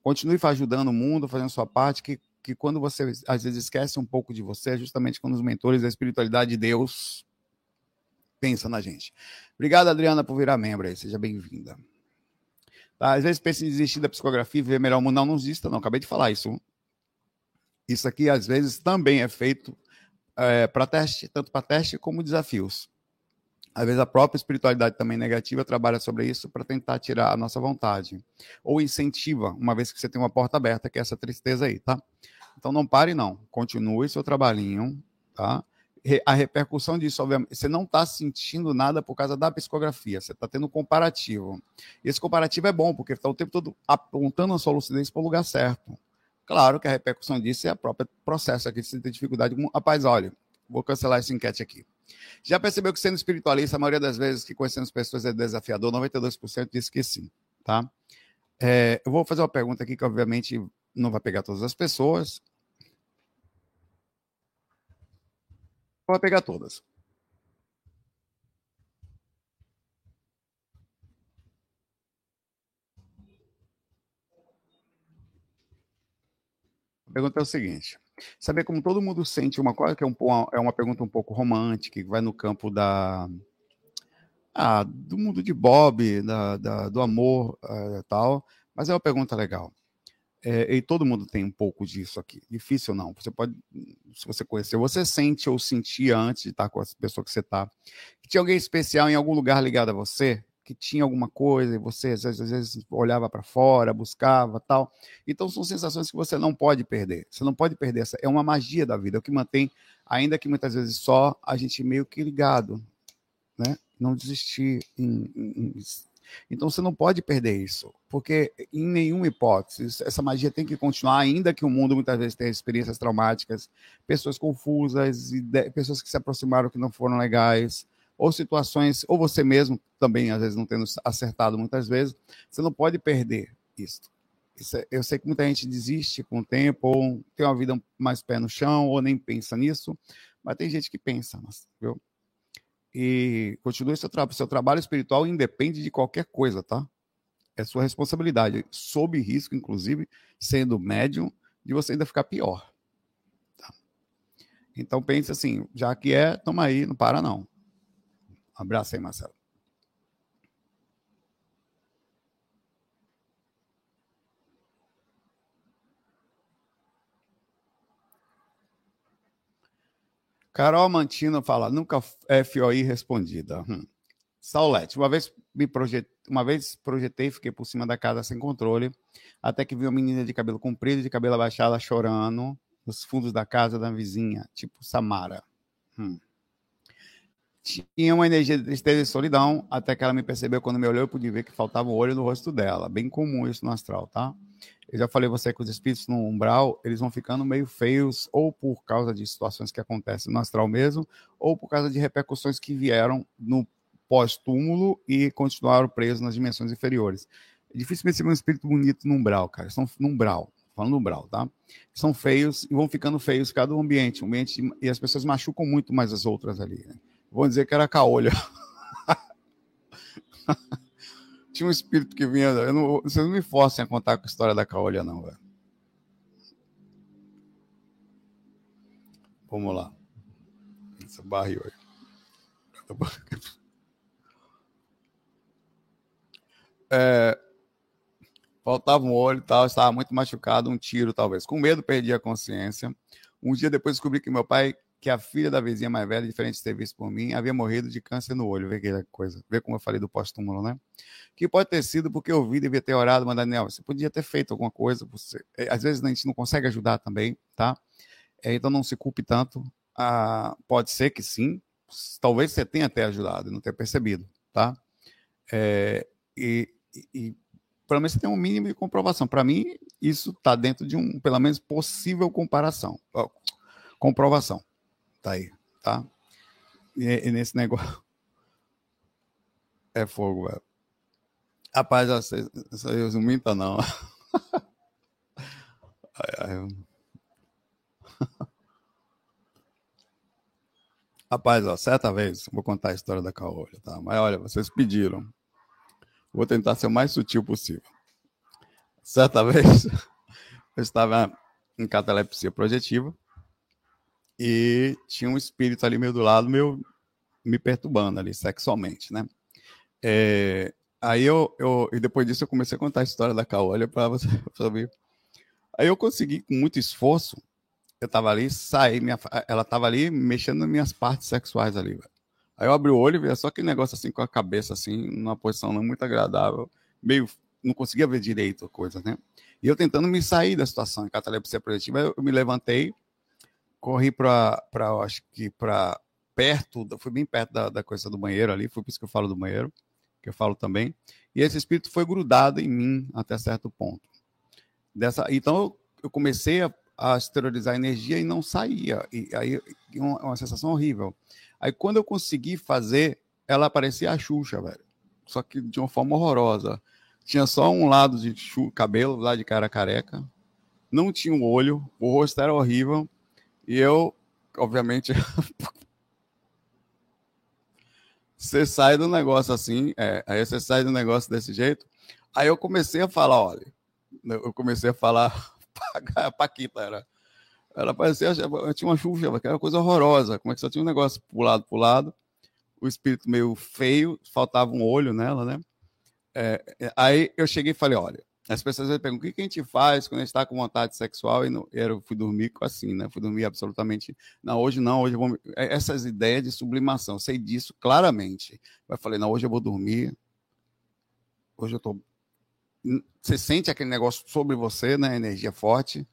Continue ajudando o mundo, fazendo sua parte, que, que quando você às vezes esquece um pouco de você, é justamente quando os mentores da espiritualidade de Deus pensam na gente. Obrigado, Adriana, por virar membro aí. Seja bem-vinda. Tá, às vezes pensa em desistir da psicografia e ver melhor o mundo. Não, não desista, não. Acabei de falar isso. Isso aqui, às vezes, também é feito é, para teste, tanto para teste como desafios. Às vezes a própria espiritualidade também negativa trabalha sobre isso para tentar tirar a nossa vontade. Ou incentiva, uma vez que você tem uma porta aberta, que é essa tristeza aí, tá? Então não pare, não. Continue seu trabalhinho, tá? A repercussão disso, obviamente, você não está sentindo nada por causa da psicografia, você está tendo um comparativo. Esse comparativo é bom, porque está o tempo todo apontando a sua lucidez para o lugar certo. Claro que a repercussão disso é a própria processo aqui, você tem dificuldade com. Rapaz, olha, vou cancelar essa enquete aqui. Já percebeu que sendo espiritualista, a maioria das vezes que conhecemos pessoas é desafiador? 92% diz que sim, tá? É, eu vou fazer uma pergunta aqui que, obviamente, não vai pegar todas as pessoas. Vai pegar todas. A pergunta é o seguinte saber como todo mundo sente uma coisa, que é, um, é uma pergunta um pouco romântica, que vai no campo da. Ah, do mundo de Bob, da, da do amor uh, tal, mas é uma pergunta legal. É, e todo mundo tem um pouco disso aqui. Difícil não. Você pode, se você conhecer, você sente ou sentia antes de estar com a pessoa que você está, que tinha alguém especial em algum lugar ligado a você, que tinha alguma coisa e você às vezes, às vezes olhava para fora, buscava tal. Então são sensações que você não pode perder. Você não pode perder essa. É uma magia da vida, é o que mantém, ainda que muitas vezes só a gente meio que ligado, né? Não desistir em, em, em então você não pode perder isso, porque em nenhuma hipótese essa magia tem que continuar, ainda que o mundo muitas vezes tenha experiências traumáticas, pessoas confusas, pessoas que se aproximaram que não foram legais, ou situações, ou você mesmo também às vezes não tendo acertado muitas vezes, você não pode perder isso. isso é, eu sei que muita gente desiste com o tempo, ou tem uma vida mais pé no chão, ou nem pensa nisso, mas tem gente que pensa, viu? e continue seu trabalho. Seu trabalho espiritual independe de qualquer coisa, tá? É sua responsabilidade, sob risco, inclusive, sendo médium, de você ainda ficar pior. Tá? Então pense assim, já que é, toma aí, não para não. Um abraço aí, Marcelo. Carol Mantino fala, nunca FOI respondida. Hum. Saulete, uma vez me projet... uma vez projetei e fiquei por cima da casa sem controle, até que vi uma menina de cabelo comprido, de cabelo abaixado, chorando nos fundos da casa da vizinha, tipo Samara. Hum. Tinha uma energia de tristeza e solidão, até que ela me percebeu quando me olhou, eu pude ver que faltava um olho no rosto dela. Bem comum isso no astral, tá? Eu já falei você que os espíritos no umbral, eles vão ficando meio feios, ou por causa de situações que acontecem no astral mesmo, ou por causa de repercussões que vieram no pós-túmulo e continuaram presos nas dimensões inferiores. É difícil perceber um espírito bonito no umbral, cara. São no umbral, falando no umbral, tá? São feios e vão ficando feios cada ambiente. ambiente e as pessoas machucam muito mais as outras ali. Né? Vão dizer que era caolho. tinha um espírito que vinha. Eu não, vocês não me forcem a contar a história da caolha, não, velho. Vamos lá. Essa barril aí. É, faltava um olho e tal, estava muito machucado, um tiro talvez. Com medo, perdi a consciência. Um dia depois descobri que meu pai que a filha da vizinha mais velha, diferente de ter visto por mim, havia morrido de câncer no olho. Vê que coisa. Vê como eu falei do pós-túmulo, né? Que pode ter sido porque eu vi, devia ter orado, mas Daniel, você podia ter feito alguma coisa. Você... É, às vezes a gente não consegue ajudar também, tá? É, então não se culpe tanto. Ah, pode ser que sim. Talvez você tenha até ajudado e não tenha percebido, tá? É, e, e pelo menos você tem um mínimo de comprovação. Para mim, isso está dentro de um, pelo menos, possível comparação, comprovação. Tá aí, tá? E, e nesse negócio. É fogo, velho. Rapaz, isso aí não minta, não. ai, ai. Rapaz, ó, certa vez, vou contar a história da caolha, tá? Mas olha, vocês pediram. Vou tentar ser o mais sutil possível. Certa vez, eu estava em catalepsia projetiva e tinha um espírito ali meio do lado, meu, me perturbando ali sexualmente, né? É, aí eu, eu, e depois disso eu comecei a contar a história da Caolha para você saber. Aí eu consegui, com muito esforço, eu tava ali, saí, minha, ela tava ali mexendo nas minhas partes sexuais ali. Aí eu abri o olho e vi só aquele negócio assim com a cabeça assim, numa posição não muito agradável, meio não conseguia ver direito a coisa, né? E eu tentando me sair da situação em catalepsia projetiva, eu me levantei, corri para, acho que para perto, fui bem perto da, da coisa do banheiro ali, foi por isso que eu falo do banheiro, que eu falo também. E esse espírito foi grudado em mim até certo ponto. Dessa, então eu comecei a, a exteriorizar energia e não saía. E aí uma, uma sensação horrível. Aí quando eu consegui fazer, ela parecia a Xuxa, velho. Só que de uma forma horrorosa. Tinha só um lado de cabelo, lá de cara careca. Não tinha um olho, o rosto era horrível e eu, obviamente, você sai do negócio assim, é, aí você sai do negócio desse jeito. Aí eu comecei a falar, olha, eu comecei a falar a Paquita era. Ela parecia, tinha uma chuva, que era coisa horrorosa. Como é que só tinha um negócio pro lado, pro lado. O espírito meio feio, faltava um olho nela, né? É, é aí eu cheguei e falei: olha, as pessoas perguntam o que, a gente faz quando a gente está com vontade sexual e não, eu fui dormir assim, né? Fui dormir absolutamente. Não, hoje não, hoje eu vou. É, essas ideias de sublimação, sei disso claramente. Eu falei: não, hoje eu vou dormir. Hoje eu estou você sente aquele negócio sobre você, né? Energia forte.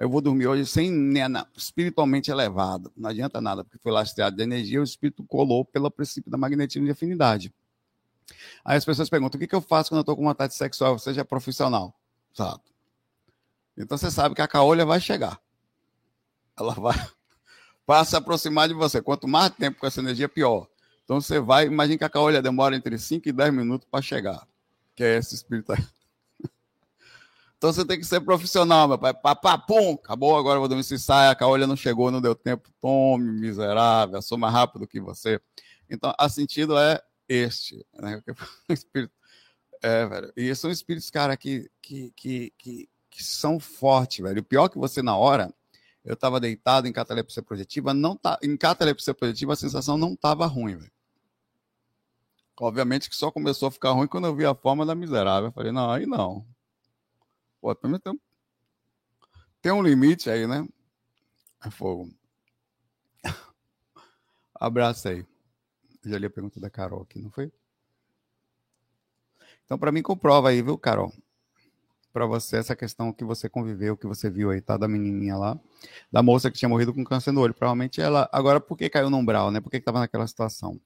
Eu vou dormir hoje sem né, espiritualmente elevado. Não adianta nada, porque foi lastreado de energia, o espírito colou pelo princípio da magnetismo de afinidade. Aí as pessoas perguntam: o que, que eu faço quando eu estou com vontade sexual, seja profissional? Sabe? Então você sabe que a caolha vai chegar. Ela vai, vai se aproximar de você. Quanto mais tempo com essa energia, pior. Então você vai, imagine que a caolha demora entre 5 e 10 minutos para chegar. Que é esse espírito aí. Então você tem que ser profissional, meu pai. Pá, pá, pum, acabou, agora vou dormir se sai, a caolha não chegou, não deu tempo. Tome, miserável, sou mais rápido que você. Então, a sentido é este, né? espírito, é, velho. E são espíritos, cara, que, que, que, que, que são fortes, velho. O pior que você, na hora, eu estava deitado em catalepsia projetiva, não tá, em catalepsia projetiva a sensação não estava ruim, velho. Obviamente que só começou a ficar ruim quando eu vi a forma da miserável. Eu falei, não, aí não. Pô, também tem, tem um limite aí, né? É fogo. Abraço aí. Já li a pergunta da Carol aqui, não foi? Então, para mim, comprova aí, viu, Carol? Para você, essa questão que você conviveu, que você viu aí, tá? Da menininha lá, da moça que tinha morrido com câncer no olho. Provavelmente ela. Agora, por que caiu no umbral, né? Por que estava naquela situação?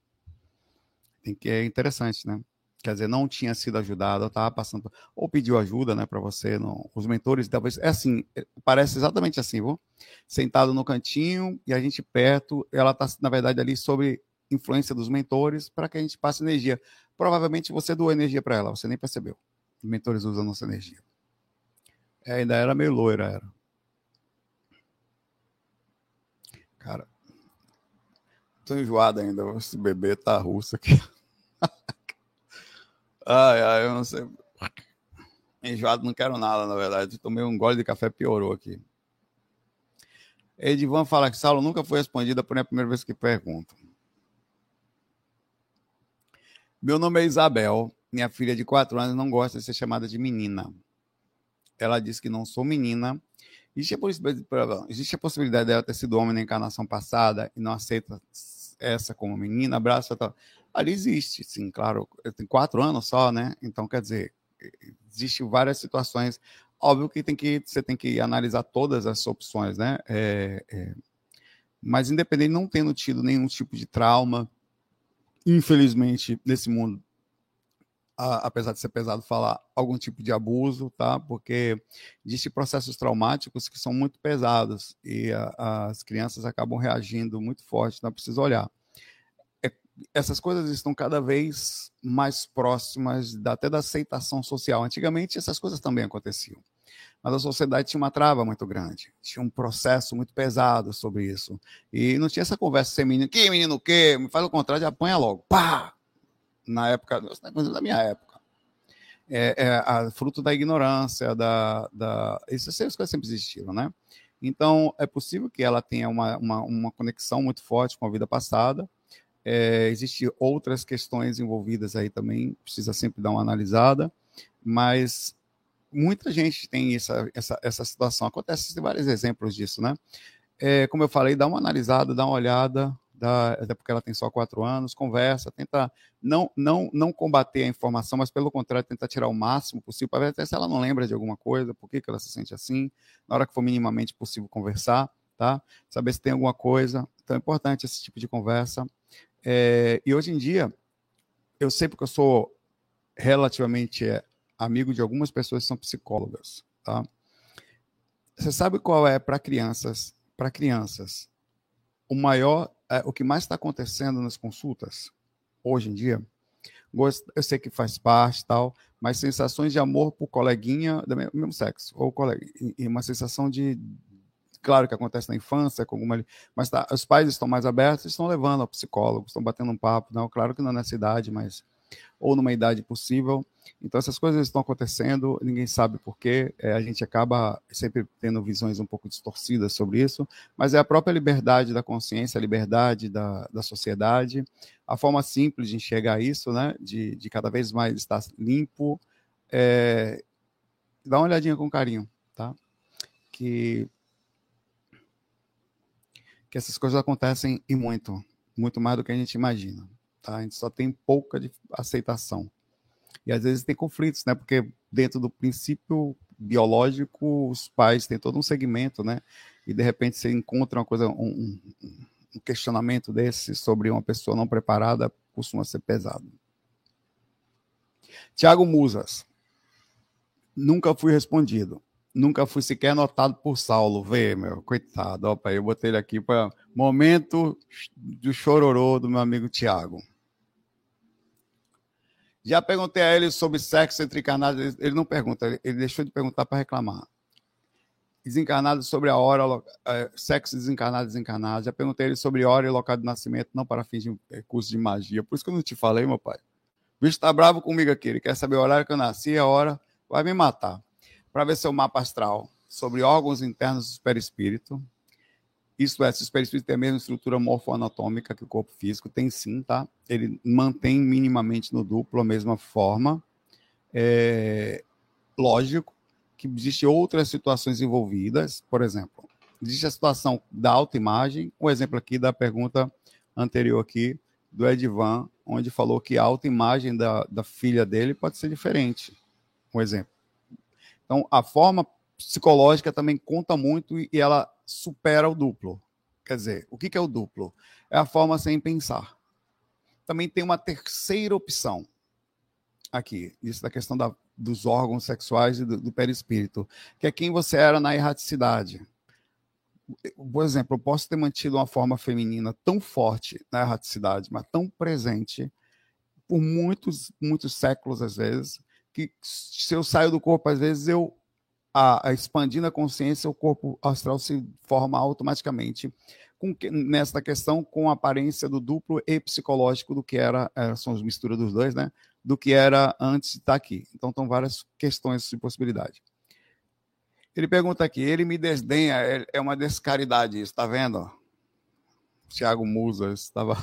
Tem que é interessante, né? Quer dizer, não tinha sido ajudada, estava passando, ou pediu ajuda, né, para você, não, os mentores, talvez, é assim, é, parece exatamente assim, viu? Sentado no cantinho e a gente perto, ela está, na verdade, ali sobre influência dos mentores para que a gente passe energia. Provavelmente você doou energia para ela, você nem percebeu. Os mentores usam nossa energia. É, ainda era meio loira, era. Cara, tô enjoado ainda. Esse bebê tá russo aqui. ai, ai, eu não sei. Enjoado não quero nada, na verdade. Tomei um gole de café, piorou aqui. Edivan fala que Saulo nunca foi respondida, por é a primeira vez que pergunto. Meu nome é Isabel. Minha filha de quatro anos não gosta de ser chamada de menina. Ela diz que não sou menina. Existe a, possibilidade, dela ter sido homem na encarnação passada e não aceita essa como menina. Abraço. Ali existe, sim, claro. Tem quatro anos só, né? Então, quer dizer, existe várias situações. Óbvio que, tem que você tem que analisar todas as opções, né? É, é, mas independente, não tendo tido nenhum tipo de trauma, infelizmente, nesse mundo, a, apesar de ser pesado falar, algum tipo de abuso, tá? Porque existem processos traumáticos que são muito pesados e a, as crianças acabam reagindo muito forte, então é preciso olhar. É, essas coisas estão cada vez mais próximas da, até da aceitação social. Antigamente, essas coisas também aconteciam mas a sociedade tinha uma trava muito grande, tinha um processo muito pesado sobre isso. E não tinha essa conversa ser menino, que menino o quê? Me faz o contrário, apanha logo. Pá! Na época, da minha época. É, é a, fruto da ignorância, da, da essas coisas sempre existiram, né? Então, é possível que ela tenha uma, uma, uma conexão muito forte com a vida passada. É, Existem outras questões envolvidas aí também, precisa sempre dar uma analisada, mas muita gente tem essa, essa, essa situação. Acontece vários exemplos disso, né? É, como eu falei, dá uma analisada, dá uma olhada, dá, até porque ela tem só quatro anos, conversa, tenta não, não, não combater a informação, mas pelo contrário, tenta tirar o máximo possível para ver até se ela não lembra de alguma coisa, por que, que ela se sente assim, na hora que for minimamente possível conversar, tá? Saber se tem alguma coisa. Então é importante esse tipo de conversa. É, e hoje em dia, eu sei porque eu sou relativamente é, amigo de algumas pessoas que são psicólogas, tá? Você sabe qual é para crianças? Para crianças, o maior, é, o que mais está acontecendo nas consultas hoje em dia, eu sei que faz parte tal, mas sensações de amor por coleguinha do mesmo sexo ou colega, e uma sensação de claro que acontece na infância, com alguma, mas tá, os pais estão mais abertos, estão levando ao psicólogo, estão batendo um papo, não, claro que não é nessa idade, mas ou numa idade possível. Então, essas coisas estão acontecendo, ninguém sabe por quê, é, a gente acaba sempre tendo visões um pouco distorcidas sobre isso, mas é a própria liberdade da consciência, a liberdade da, da sociedade, a forma simples de enxergar isso, né, de, de cada vez mais estar limpo, é, dá uma olhadinha com carinho, tá? Que, que essas coisas acontecem e muito, muito mais do que a gente imagina, tá? A gente só tem pouca aceitação. E às vezes tem conflitos, né? Porque dentro do princípio biológico, os pais têm todo um segmento, né? E de repente você encontra uma coisa, um, um questionamento desse sobre uma pessoa não preparada, costuma ser pesado. Tiago Musas. Nunca fui respondido. Nunca fui sequer notado por Saulo. Vê, meu, coitado. Opa, eu botei ele aqui para momento do chororô do meu amigo Tiago. Já perguntei a ele sobre sexo entre encarnados. Ele não pergunta, ele deixou de perguntar para reclamar. Desencarnado sobre a hora, é, sexo desencarnado, desencarnado. Já perguntei a ele sobre hora e local de nascimento, não para fins de é, curso de magia. Por isso que eu não te falei, meu pai. O bicho está bravo comigo aqui. Ele quer saber o horário que eu nasci, a hora. Vai me matar. Para ver seu mapa astral sobre órgãos internos do perispírito, isso é, se o perispírito tem a mesma estrutura morfoanatômica que o corpo físico, tem sim, tá? Ele mantém minimamente no duplo a mesma forma. É, lógico que existem outras situações envolvidas, por exemplo, existe a situação da autoimagem, um exemplo aqui da pergunta anterior aqui do Edvan, onde falou que a autoimagem da, da filha dele pode ser diferente, um exemplo. Então, a forma psicológica também conta muito e ela supera o duplo. Quer dizer, o que é o duplo? É a forma sem pensar. Também tem uma terceira opção aqui, isso da questão da, dos órgãos sexuais e do, do perispírito, que é quem você era na erraticidade. Por exemplo, eu posso ter mantido uma forma feminina tão forte na erraticidade, mas tão presente por muitos, muitos séculos, às vezes, que se eu saio do corpo, às vezes eu a, a expandindo a consciência, o corpo astral se forma automaticamente com que, nessa questão com a aparência do duplo e psicológico do que era, é, são as misturas dos dois, né? Do que era antes de estar aqui. Então, estão várias questões de possibilidade. Ele pergunta aqui, ele me desdenha, é, é uma descaridade isso, tá vendo? Tiago Musa estava.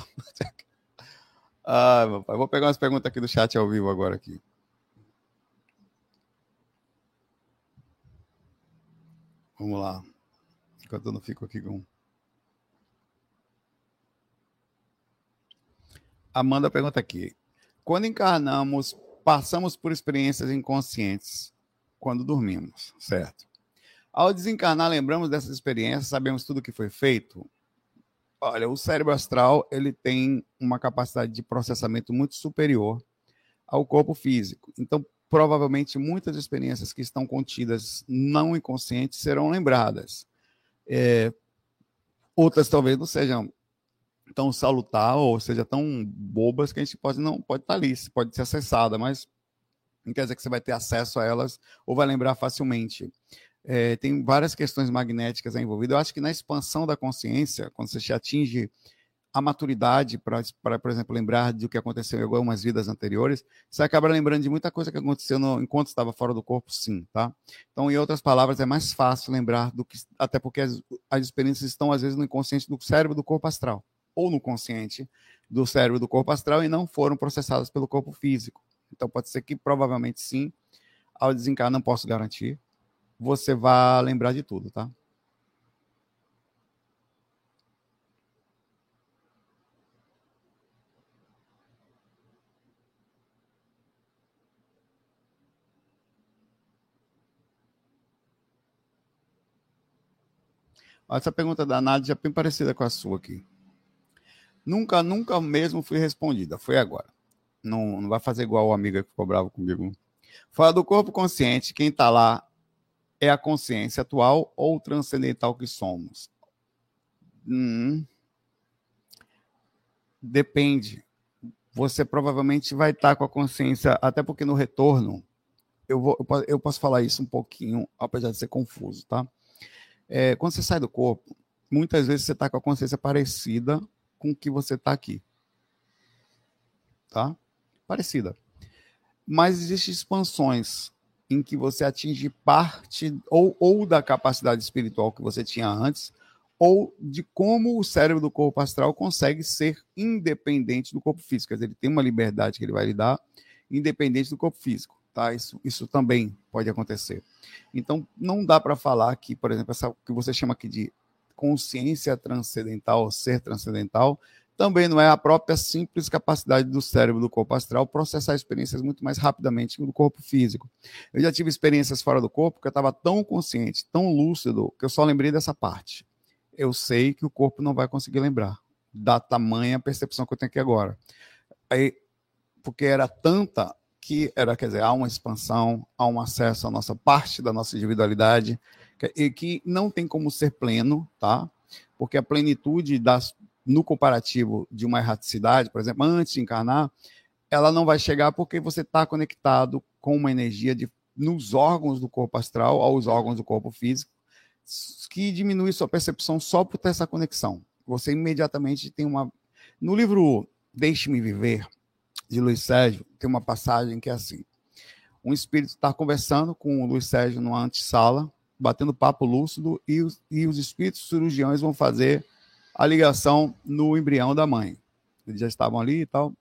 ah, meu pai, vou pegar umas perguntas aqui do chat ao vivo agora aqui. Vamos lá. Enquanto eu não fico aqui com. Amanda pergunta aqui. Quando encarnamos, passamos por experiências inconscientes quando dormimos, certo? Ao desencarnar, lembramos dessas experiências, sabemos tudo que foi feito. Olha, o cérebro astral ele tem uma capacidade de processamento muito superior ao corpo físico. Então, provavelmente muitas experiências que estão contidas não inconscientes serão lembradas. É, outras talvez não sejam tão salutar ou seja tão bobas que a gente pode não pode estar ali, pode ser acessada, mas não quer dizer que você vai ter acesso a elas ou vai lembrar facilmente. É, tem várias questões magnéticas envolvidas. Eu acho que na expansão da consciência, quando você atinge a maturidade para, por exemplo, lembrar do que aconteceu em algumas vidas anteriores, você acaba lembrando de muita coisa que aconteceu no, enquanto estava fora do corpo, sim, tá? Então, em outras palavras, é mais fácil lembrar do que, até porque as, as experiências estão, às vezes, no inconsciente do cérebro do corpo astral, ou no consciente do cérebro do corpo astral e não foram processadas pelo corpo físico. Então, pode ser que, provavelmente, sim, ao desencarnar, não posso garantir, você vá lembrar de tudo, tá? Essa pergunta da Nádia é bem parecida com a sua aqui. Nunca, nunca mesmo fui respondida. Foi agora. Não, não vai fazer igual o amigo que ficou bravo comigo. Fora do corpo consciente, quem está lá é a consciência atual ou transcendental que somos? Hum, depende. Você provavelmente vai estar tá com a consciência, até porque no retorno, eu, vou, eu posso falar isso um pouquinho, apesar de ser confuso, tá? É, quando você sai do corpo, muitas vezes você está com a consciência parecida com o que você está aqui. Tá? parecida. Mas existem expansões em que você atinge parte ou, ou da capacidade espiritual que você tinha antes, ou de como o cérebro do corpo astral consegue ser independente do corpo físico. Quer dizer, ele tem uma liberdade que ele vai lhe dar, independente do corpo físico. Tá? Isso, isso também pode acontecer. Então, não dá para falar que, por exemplo, essa que você chama aqui de consciência transcendental, ser transcendental, também não é a própria simples capacidade do cérebro do corpo astral processar experiências muito mais rapidamente que do corpo físico. Eu já tive experiências fora do corpo que eu estava tão consciente, tão lúcido, que eu só lembrei dessa parte. Eu sei que o corpo não vai conseguir lembrar da tamanha percepção que eu tenho aqui agora. Aí, porque era tanta que era, quer dizer, há uma expansão, há um acesso à nossa parte da nossa individualidade, e que não tem como ser pleno, tá? Porque a plenitude das, no comparativo de uma erraticidade, por exemplo, antes de encarnar, ela não vai chegar porque você está conectado com uma energia de, nos órgãos do corpo astral aos órgãos do corpo físico, que diminui sua percepção só por ter essa conexão. Você imediatamente tem uma. No livro Deixe-me Viver, de Luiz Sérgio, tem uma passagem que é assim: um espírito está conversando com o Luiz Sérgio numa antessala, batendo papo lúcido, e os, e os espíritos cirurgiões vão fazer a ligação no embrião da mãe. Eles já estavam ali e tal.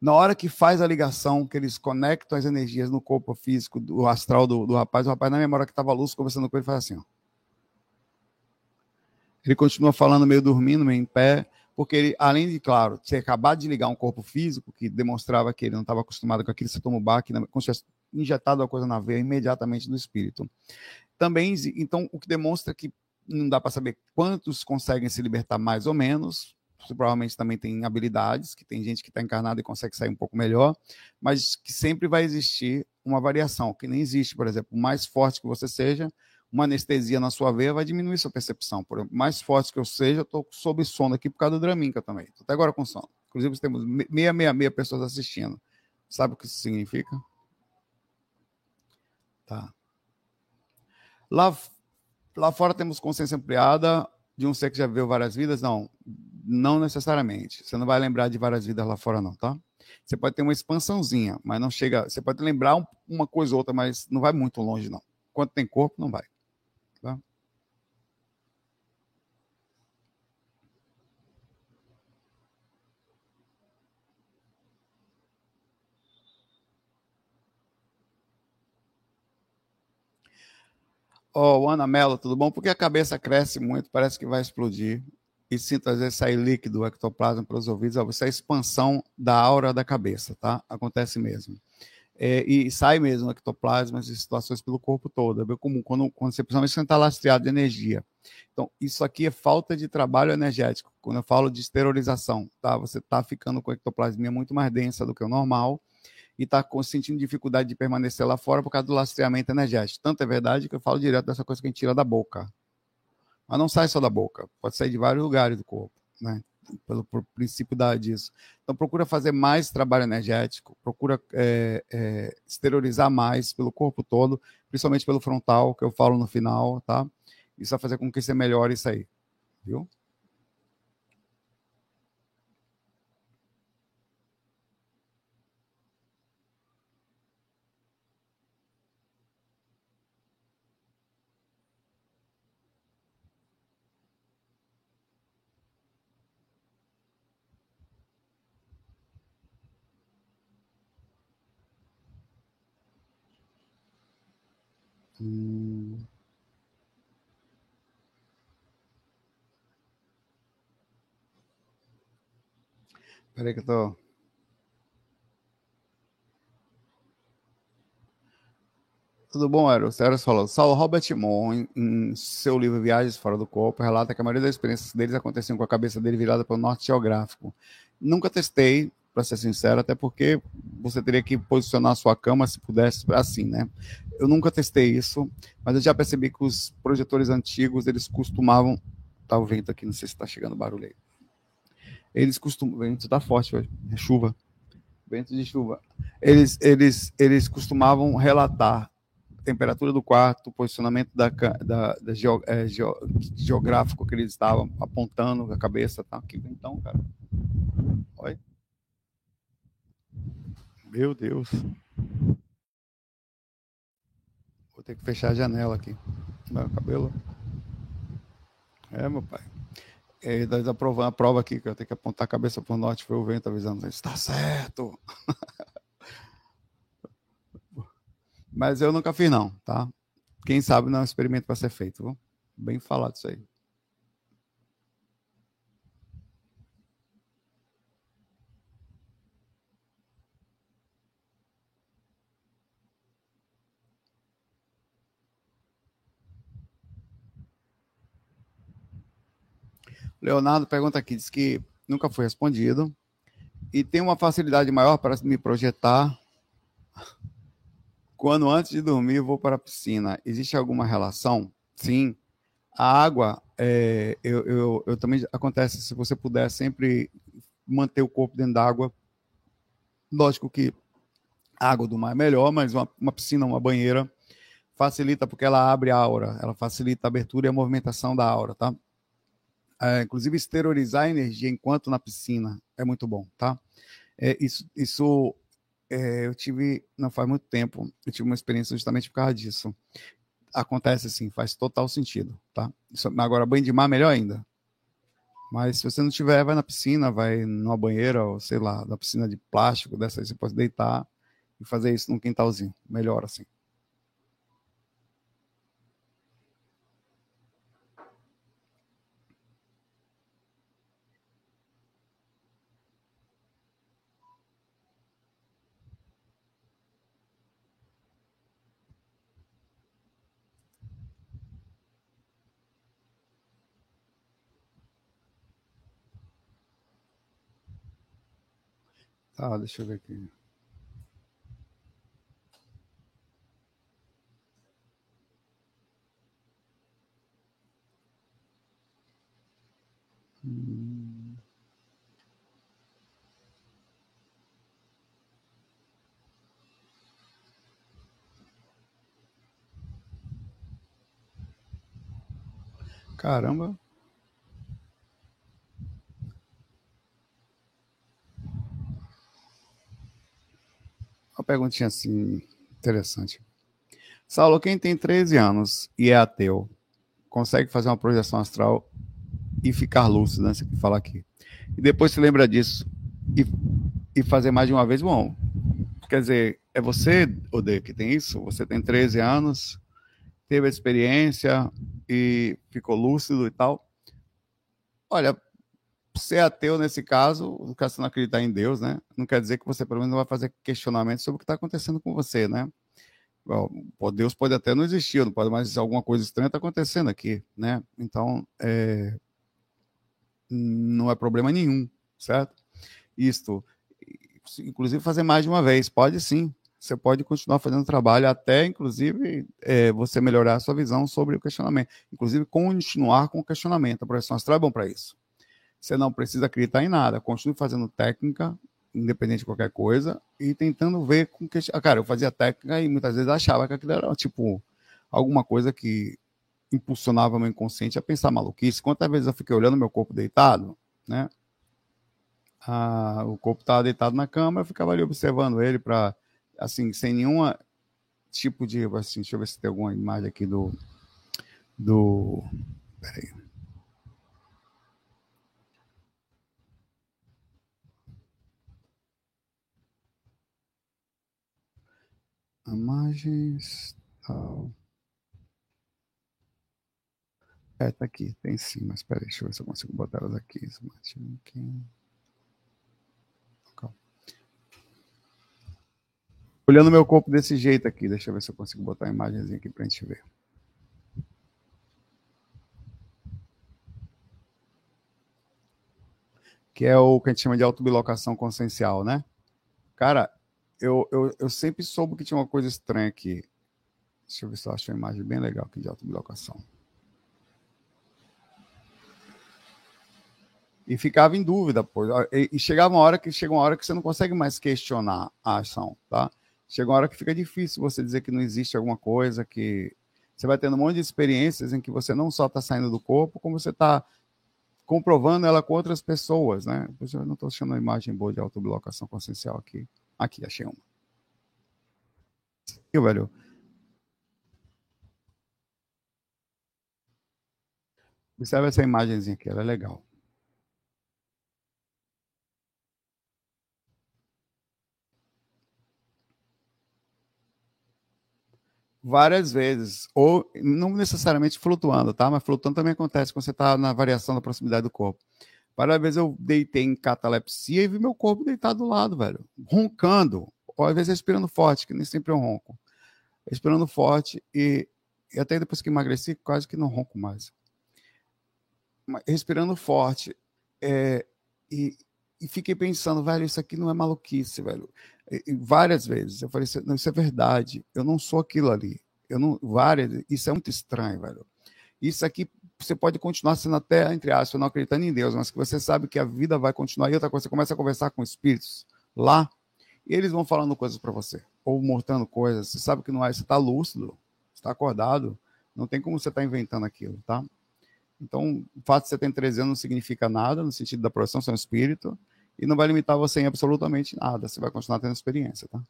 Na hora que faz a ligação, que eles conectam as energias no corpo físico do astral do, do rapaz, o rapaz, na memória que estava lúcido, conversando com ele, faz assim: ó. Ele continua falando meio dormindo, meio em pé, porque ele, além de, claro, ter acabado de ligar um corpo físico, que demonstrava que ele não estava acostumado com aquele cetomobac, como se injetado a coisa na veia imediatamente no espírito. Também, então, o que demonstra que não dá para saber quantos conseguem se libertar mais ou menos, você provavelmente também tem habilidades, que tem gente que está encarnada e consegue sair um pouco melhor, mas que sempre vai existir uma variação, que nem existe, por exemplo, o mais forte que você seja, uma anestesia na sua veia vai diminuir sua percepção. Por mais forte que eu seja, eu estou sob sono aqui por causa do Draminca também. Até agora com sono. Inclusive, temos 666 pessoas assistindo. Sabe o que isso significa? Tá. Lá, lá fora temos consciência ampliada de um ser que já viveu várias vidas? Não, não necessariamente. Você não vai lembrar de várias vidas lá fora, não, tá? Você pode ter uma expansãozinha, mas não chega. Você pode lembrar uma coisa ou outra, mas não vai muito longe, não. Quando tem corpo, não vai. Tá? Oh, Ana Mello, tudo bom? Porque a cabeça cresce muito, parece que vai explodir. E sinto às vezes sair líquido, ectoplasma pelos ouvidos. Isso é a expansão da aura da cabeça, tá? Acontece mesmo é, e sai mesmo ectoplasmas e situações pelo corpo todo. É bem comum, quando, quando você, principalmente quando está lastreado de energia. Então, isso aqui é falta de trabalho energético. Quando eu falo de esterilização, tá? Você está ficando com ectoplasmia muito mais densa do que o normal e está sentindo dificuldade de permanecer lá fora por causa do lastreamento energético. Tanto é verdade que eu falo direto dessa coisa que a gente tira da boca. Mas não sai só da boca, pode sair de vários lugares do corpo, né? Pelo, princípio da, disso. Então, procura fazer mais trabalho energético, procura é, é, exteriorizar mais pelo corpo todo, principalmente pelo frontal, que eu falo no final, tá? Isso vai fazer com que você melhore isso aí, viu? Tô. Tudo bom, Ero? O Sérgio falou. Saulo Robert Moore, em, seu livro Viagens Fora do Corpo, relata que a maioria das experiências deles aconteciam com a cabeça dele virada para o norte geográfico. Nunca testei, para ser sincero, até porque você teria que posicionar a sua cama se pudesse assim, né? Eu nunca testei isso, mas eu já percebi que os projetores antigos, eles costumavam. Tá o vento aqui, não sei se está chegando barulho aí. Eles costumam. Vento tá forte hoje, é chuva. Vento de chuva. Eles, eles, eles costumavam relatar temperatura do quarto, posicionamento da, da, da geo, é, geo, geográfico que eles estavam apontando a cabeça. Tá aqui, então, cara. Olha. Meu Deus. Vou ter que fechar a janela aqui. Meu cabelo. É, meu pai. É, nós aprovamos a prova aqui, que eu tenho que apontar a cabeça para o norte, foi o vento avisando. Está certo. Mas eu nunca fiz, não, tá? Quem sabe não é um experimento para ser feito. Bem falado isso aí. Leonardo pergunta aqui, diz que nunca foi respondido e tem uma facilidade maior para me projetar quando antes de dormir vou para a piscina. Existe alguma relação? Sim. A água, é, eu, eu, eu, também acontece se você puder sempre manter o corpo dentro d'água. Lógico que a água do mar é melhor, mas uma, uma piscina, uma banheira facilita porque ela abre a aura, ela facilita a abertura e a movimentação da aura, tá? É, inclusive exteriorizar a energia enquanto na piscina é muito bom, tá? É, isso isso é, eu tive, não faz muito tempo, eu tive uma experiência justamente por causa disso. Acontece assim, faz total sentido, tá? Isso, agora, banho de mar, melhor ainda. Mas se você não tiver, vai na piscina, vai numa banheira, ou sei lá, na piscina de plástico, dessa aí você pode deitar e fazer isso num quintalzinho. Melhor assim. Tá, deixa eu ver aqui. Caramba. Perguntinha assim, interessante. Saulo, quem tem 13 anos e é ateu, consegue fazer uma projeção astral e ficar lúcido, né? Você fala aqui. E depois se lembra disso e, e fazer mais de uma vez, bom. Quer dizer, é você, Ode, que tem isso? Você tem 13 anos, teve a experiência e ficou lúcido e tal. Olha, ser ateu nesse caso, caso você não acreditar em Deus, né? Não quer dizer que você pelo menos não vai fazer questionamento sobre o que está acontecendo com você, né? Deus pode até não existir, não pode mais alguma coisa estranha está acontecendo aqui, né? Então, é, não é problema nenhum, certo? Isto, inclusive fazer mais de uma vez, pode sim. Você pode continuar fazendo trabalho até, inclusive, é, você melhorar a sua visão sobre o questionamento. Inclusive, continuar com o questionamento. A projeção astral é bom para isso. Você não precisa acreditar em nada. Continue fazendo técnica, independente de qualquer coisa, e tentando ver com que. Ah, cara, eu fazia técnica e muitas vezes achava que aquilo era tipo alguma coisa que impulsionava meu inconsciente a pensar maluquice. Quantas vezes eu fiquei olhando meu corpo deitado, né? Ah, o corpo estava deitado na cama, eu ficava ali observando ele para, assim, sem nenhuma tipo de, assim, deixa eu ver se tem alguma imagem aqui do, do, peraí, Imagens. Tal. É, tá aqui, tem sim, mas peraí, deixa eu ver se eu consigo botar elas aqui. Smart Link. Olhando meu corpo desse jeito aqui, deixa eu ver se eu consigo botar a imagem aqui pra gente ver. Que é o que a gente chama de autobilocação consciencial, né? Cara, eu, eu, eu sempre soube que tinha uma coisa estranha aqui. Deixa eu ver se eu acho uma imagem bem legal aqui de autobilocação. E ficava em dúvida, pô. E, chegava uma hora que chega uma hora que você não consegue mais questionar a ação, tá? Chega uma hora que fica difícil você dizer que não existe alguma coisa, que você vai tendo um monte de experiências em que você não só está saindo do corpo, como você está comprovando ela com outras pessoas, né? Eu não estou achando uma imagem boa de autobilocação consciencial aqui. Aqui, achei uma. E, velho, Observe essa imagenzinha aqui, ela é legal. Várias vezes, ou não necessariamente flutuando, tá? Mas flutuando também acontece quando você está na variação da proximidade do corpo. Várias vezes eu deitei em catalepsia e vi meu corpo deitado do lado, velho, roncando, ou às vezes respirando forte, que nem sempre eu ronco. Respirando forte e, e até depois que emagreci, quase que não ronco mais respirando forte. É, e, e, fiquei pensando, velho, isso aqui não é maluquice, velho. E, e várias vezes eu falei, não, isso é verdade. Eu não sou aquilo ali. Eu não, várias, isso é muito estranho, velho. Isso aqui você pode continuar sendo até, entre aspas, não acreditando em Deus, mas que você sabe que a vida vai continuar. E outra coisa, você começa a conversar com espíritos lá, e eles vão falando coisas para você, ou mostrando coisas. Você sabe que não é, você está lúcido, está acordado, não tem como você estar tá inventando aquilo, tá? Então, o fato de você ter 13 anos não significa nada, no sentido da profissão, é um espírito, e não vai limitar você em absolutamente nada. Você vai continuar tendo experiência, tá?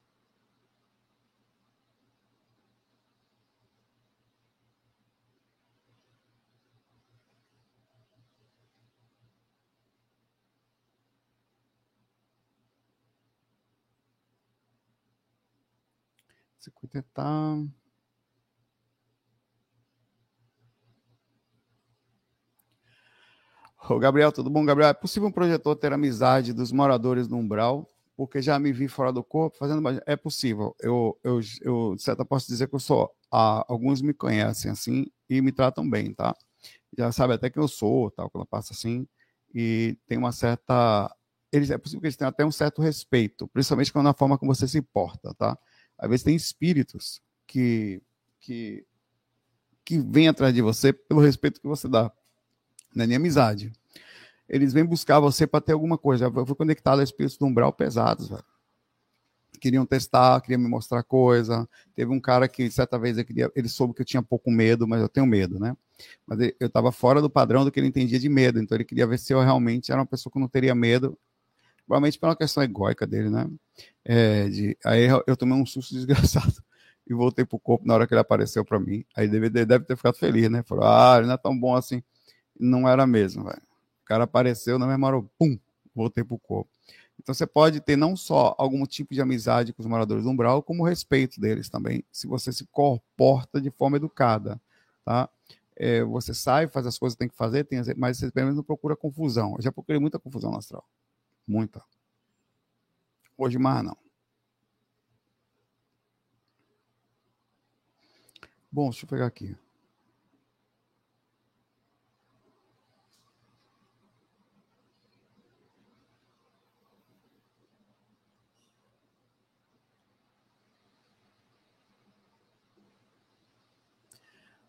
Tá. Ô, Gabriel, tudo bom, Gabriel? É possível um projetor ter amizade dos moradores do Umbral? Porque já me vi fora do corpo fazendo. É possível. Eu, eu, eu de certa posso dizer que eu sou. Ah, alguns me conhecem assim e me tratam bem, tá? Já sabe até que eu sou, tal, quando eu passo assim. E tem uma certa. Eles, é possível que eles tenham até um certo respeito, principalmente quando na forma como você se porta, tá? Às vezes tem espíritos que, que, que vêm atrás de você pelo respeito que você dá não é nem amizade. Eles vêm buscar você para ter alguma coisa. Eu fui conectado a espíritos do umbral pesados, velho. Queriam testar, queriam me mostrar coisa. Teve um cara que, certa vez, queria, ele soube que eu tinha pouco medo, mas eu tenho medo, né? Mas eu estava fora do padrão do que ele entendia de medo. Então ele queria ver se eu realmente era uma pessoa que não teria medo. Provavelmente pela questão egóica dele, né? É, de, aí eu tomei um susto desgraçado e voltei pro corpo na hora que ele apareceu para mim. Aí deve, deve ter ficado feliz, né? Falou, ah, ele não é tão bom assim não era mesmo, velho. O cara apareceu, na mesma hora, pum, voltei pro corpo. Então você pode ter não só algum tipo de amizade com os moradores do umbral, como respeito deles também, se você se comporta de forma educada, tá? É, você sai, faz as coisas que tem que fazer, tem, mas você pelo menos não procura confusão. Eu já procurei muita confusão no astral. Muita. Hoje mais não. Bom, deixa eu pegar aqui.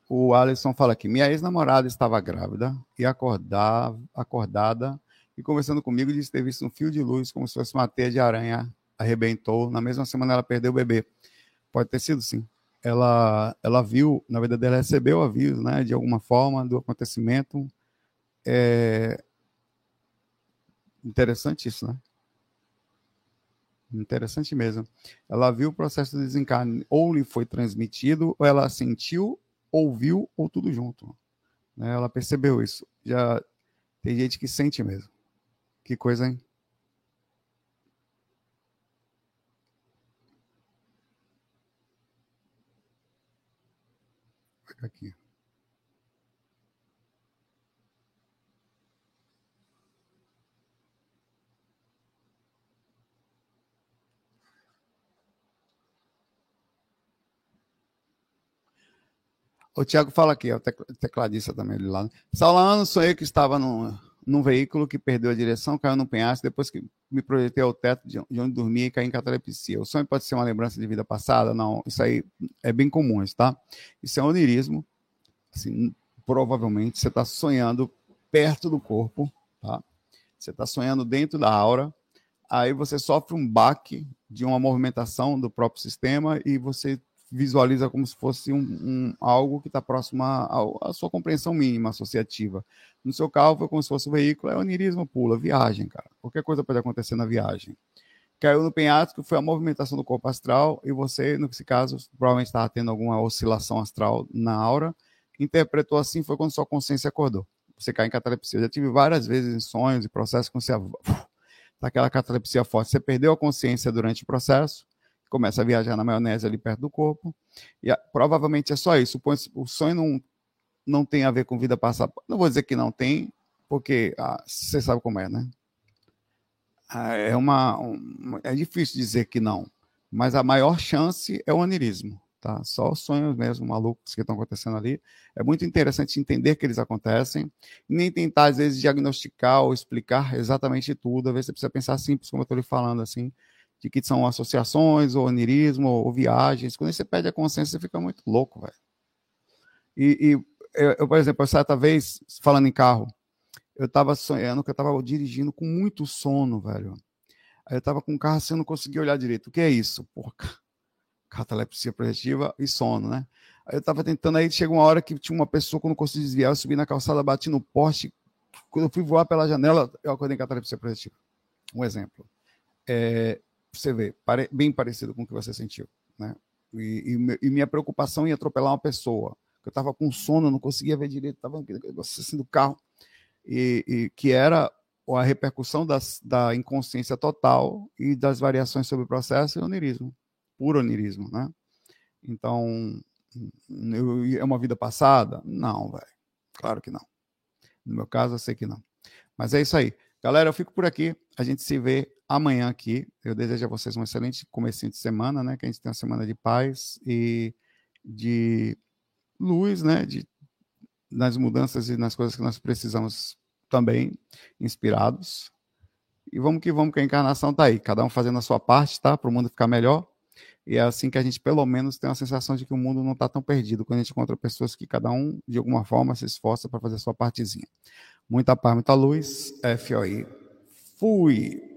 O Alisson fala aqui: minha ex-namorada estava grávida e acordava, acordada e conversando comigo disse ter visto um fio de luz como se fosse uma teia de aranha arrebentou. Na mesma semana ela perdeu o bebê. Pode ter sido sim. Ela, ela viu, na verdade, ela recebeu aviso, né, de alguma forma do acontecimento. É... Interessante isso, né? Interessante mesmo. Ela viu o processo de desencarne, ou lhe foi transmitido, ou ela sentiu ouviu ou tudo junto. Né? Ela percebeu isso. Já tem gente que sente mesmo. Que coisa, hein? Aqui. O Tiago fala aqui, o tecladista também ali lá. Saulano, sonhei que estava num, num veículo que perdeu a direção, caiu no penhasco, depois que me projetei ao teto de onde dormia e caí em catalepsia. O sonho pode ser uma lembrança de vida passada? Não, isso aí é bem comum, tá? Isso é onirismo. Assim, provavelmente você está sonhando perto do corpo, tá? Você está sonhando dentro da aura, aí você sofre um baque de uma movimentação do próprio sistema e você visualiza como se fosse um, um algo que está próximo à sua compreensão mínima associativa. No seu carro foi como se fosse um veículo, é onirismo pula, viagem, cara. Qualquer coisa pode acontecer na viagem. caiu no penhasco, foi a movimentação do corpo astral, e você, nesse caso, provavelmente estava tendo alguma oscilação astral na aura, interpretou assim foi quando sua consciência acordou. Você cai em catalepsia. Eu já tive várias vezes em sonhos e processos com você tá aquela catalepsia forte. Você perdeu a consciência durante o processo, começa a viajar na maionese ali perto do corpo, e a, provavelmente é só isso. O sonho não, não tem a ver com vida passada. Não vou dizer que não tem, porque ah, você sabe como é, né? Ah, é uma, um, é difícil dizer que não, mas a maior chance é o onirismo, tá? Só os sonhos mesmo malucos que estão acontecendo ali. É muito interessante entender que eles acontecem, nem tentar às vezes diagnosticar ou explicar exatamente tudo. Às vezes você precisa pensar simples, como eu estou lhe falando assim, de que são associações, ou onirismo, ou, viagens. Quando você perde a consciência, você fica muito louco, velho. E, e eu, eu, por exemplo, certa vez falando em carro eu tava sonhando que eu tava dirigindo com muito sono, velho. Aí eu tava com o carro assim, eu não conseguia olhar direito. O que é isso? Porra, catalepsia projetiva e sono, né? Aí eu tava tentando, aí chegou uma hora que tinha uma pessoa que eu não conseguia desviar, eu subi na calçada, bati no poste. Quando eu fui voar pela janela, eu acordei em catalepsia projetiva. Um exemplo. É, você vê, pare, bem parecido com o que você sentiu, né? E, e, e minha preocupação em atropelar uma pessoa. Eu tava com sono, não conseguia ver direito, tava assim do carro e, e que era a repercussão das, da inconsciência total e das variações sobre o processo e onirismo, puro onirismo, né? Então, eu, é uma vida passada? Não, velho. Claro que não. No meu caso, eu sei que não. Mas é isso aí. Galera, eu fico por aqui. A gente se vê amanhã aqui. Eu desejo a vocês um excelente começo de semana, né? Que a gente tenha uma semana de paz e de luz, né? De nas mudanças e nas coisas que nós precisamos também, inspirados. E vamos que vamos, que a encarnação está aí, cada um fazendo a sua parte, tá? Para o mundo ficar melhor. E é assim que a gente, pelo menos, tem a sensação de que o mundo não está tão perdido, quando a gente encontra pessoas que cada um, de alguma forma, se esforça para fazer a sua partezinha. Muita paz, muita luz. FOI. Fui!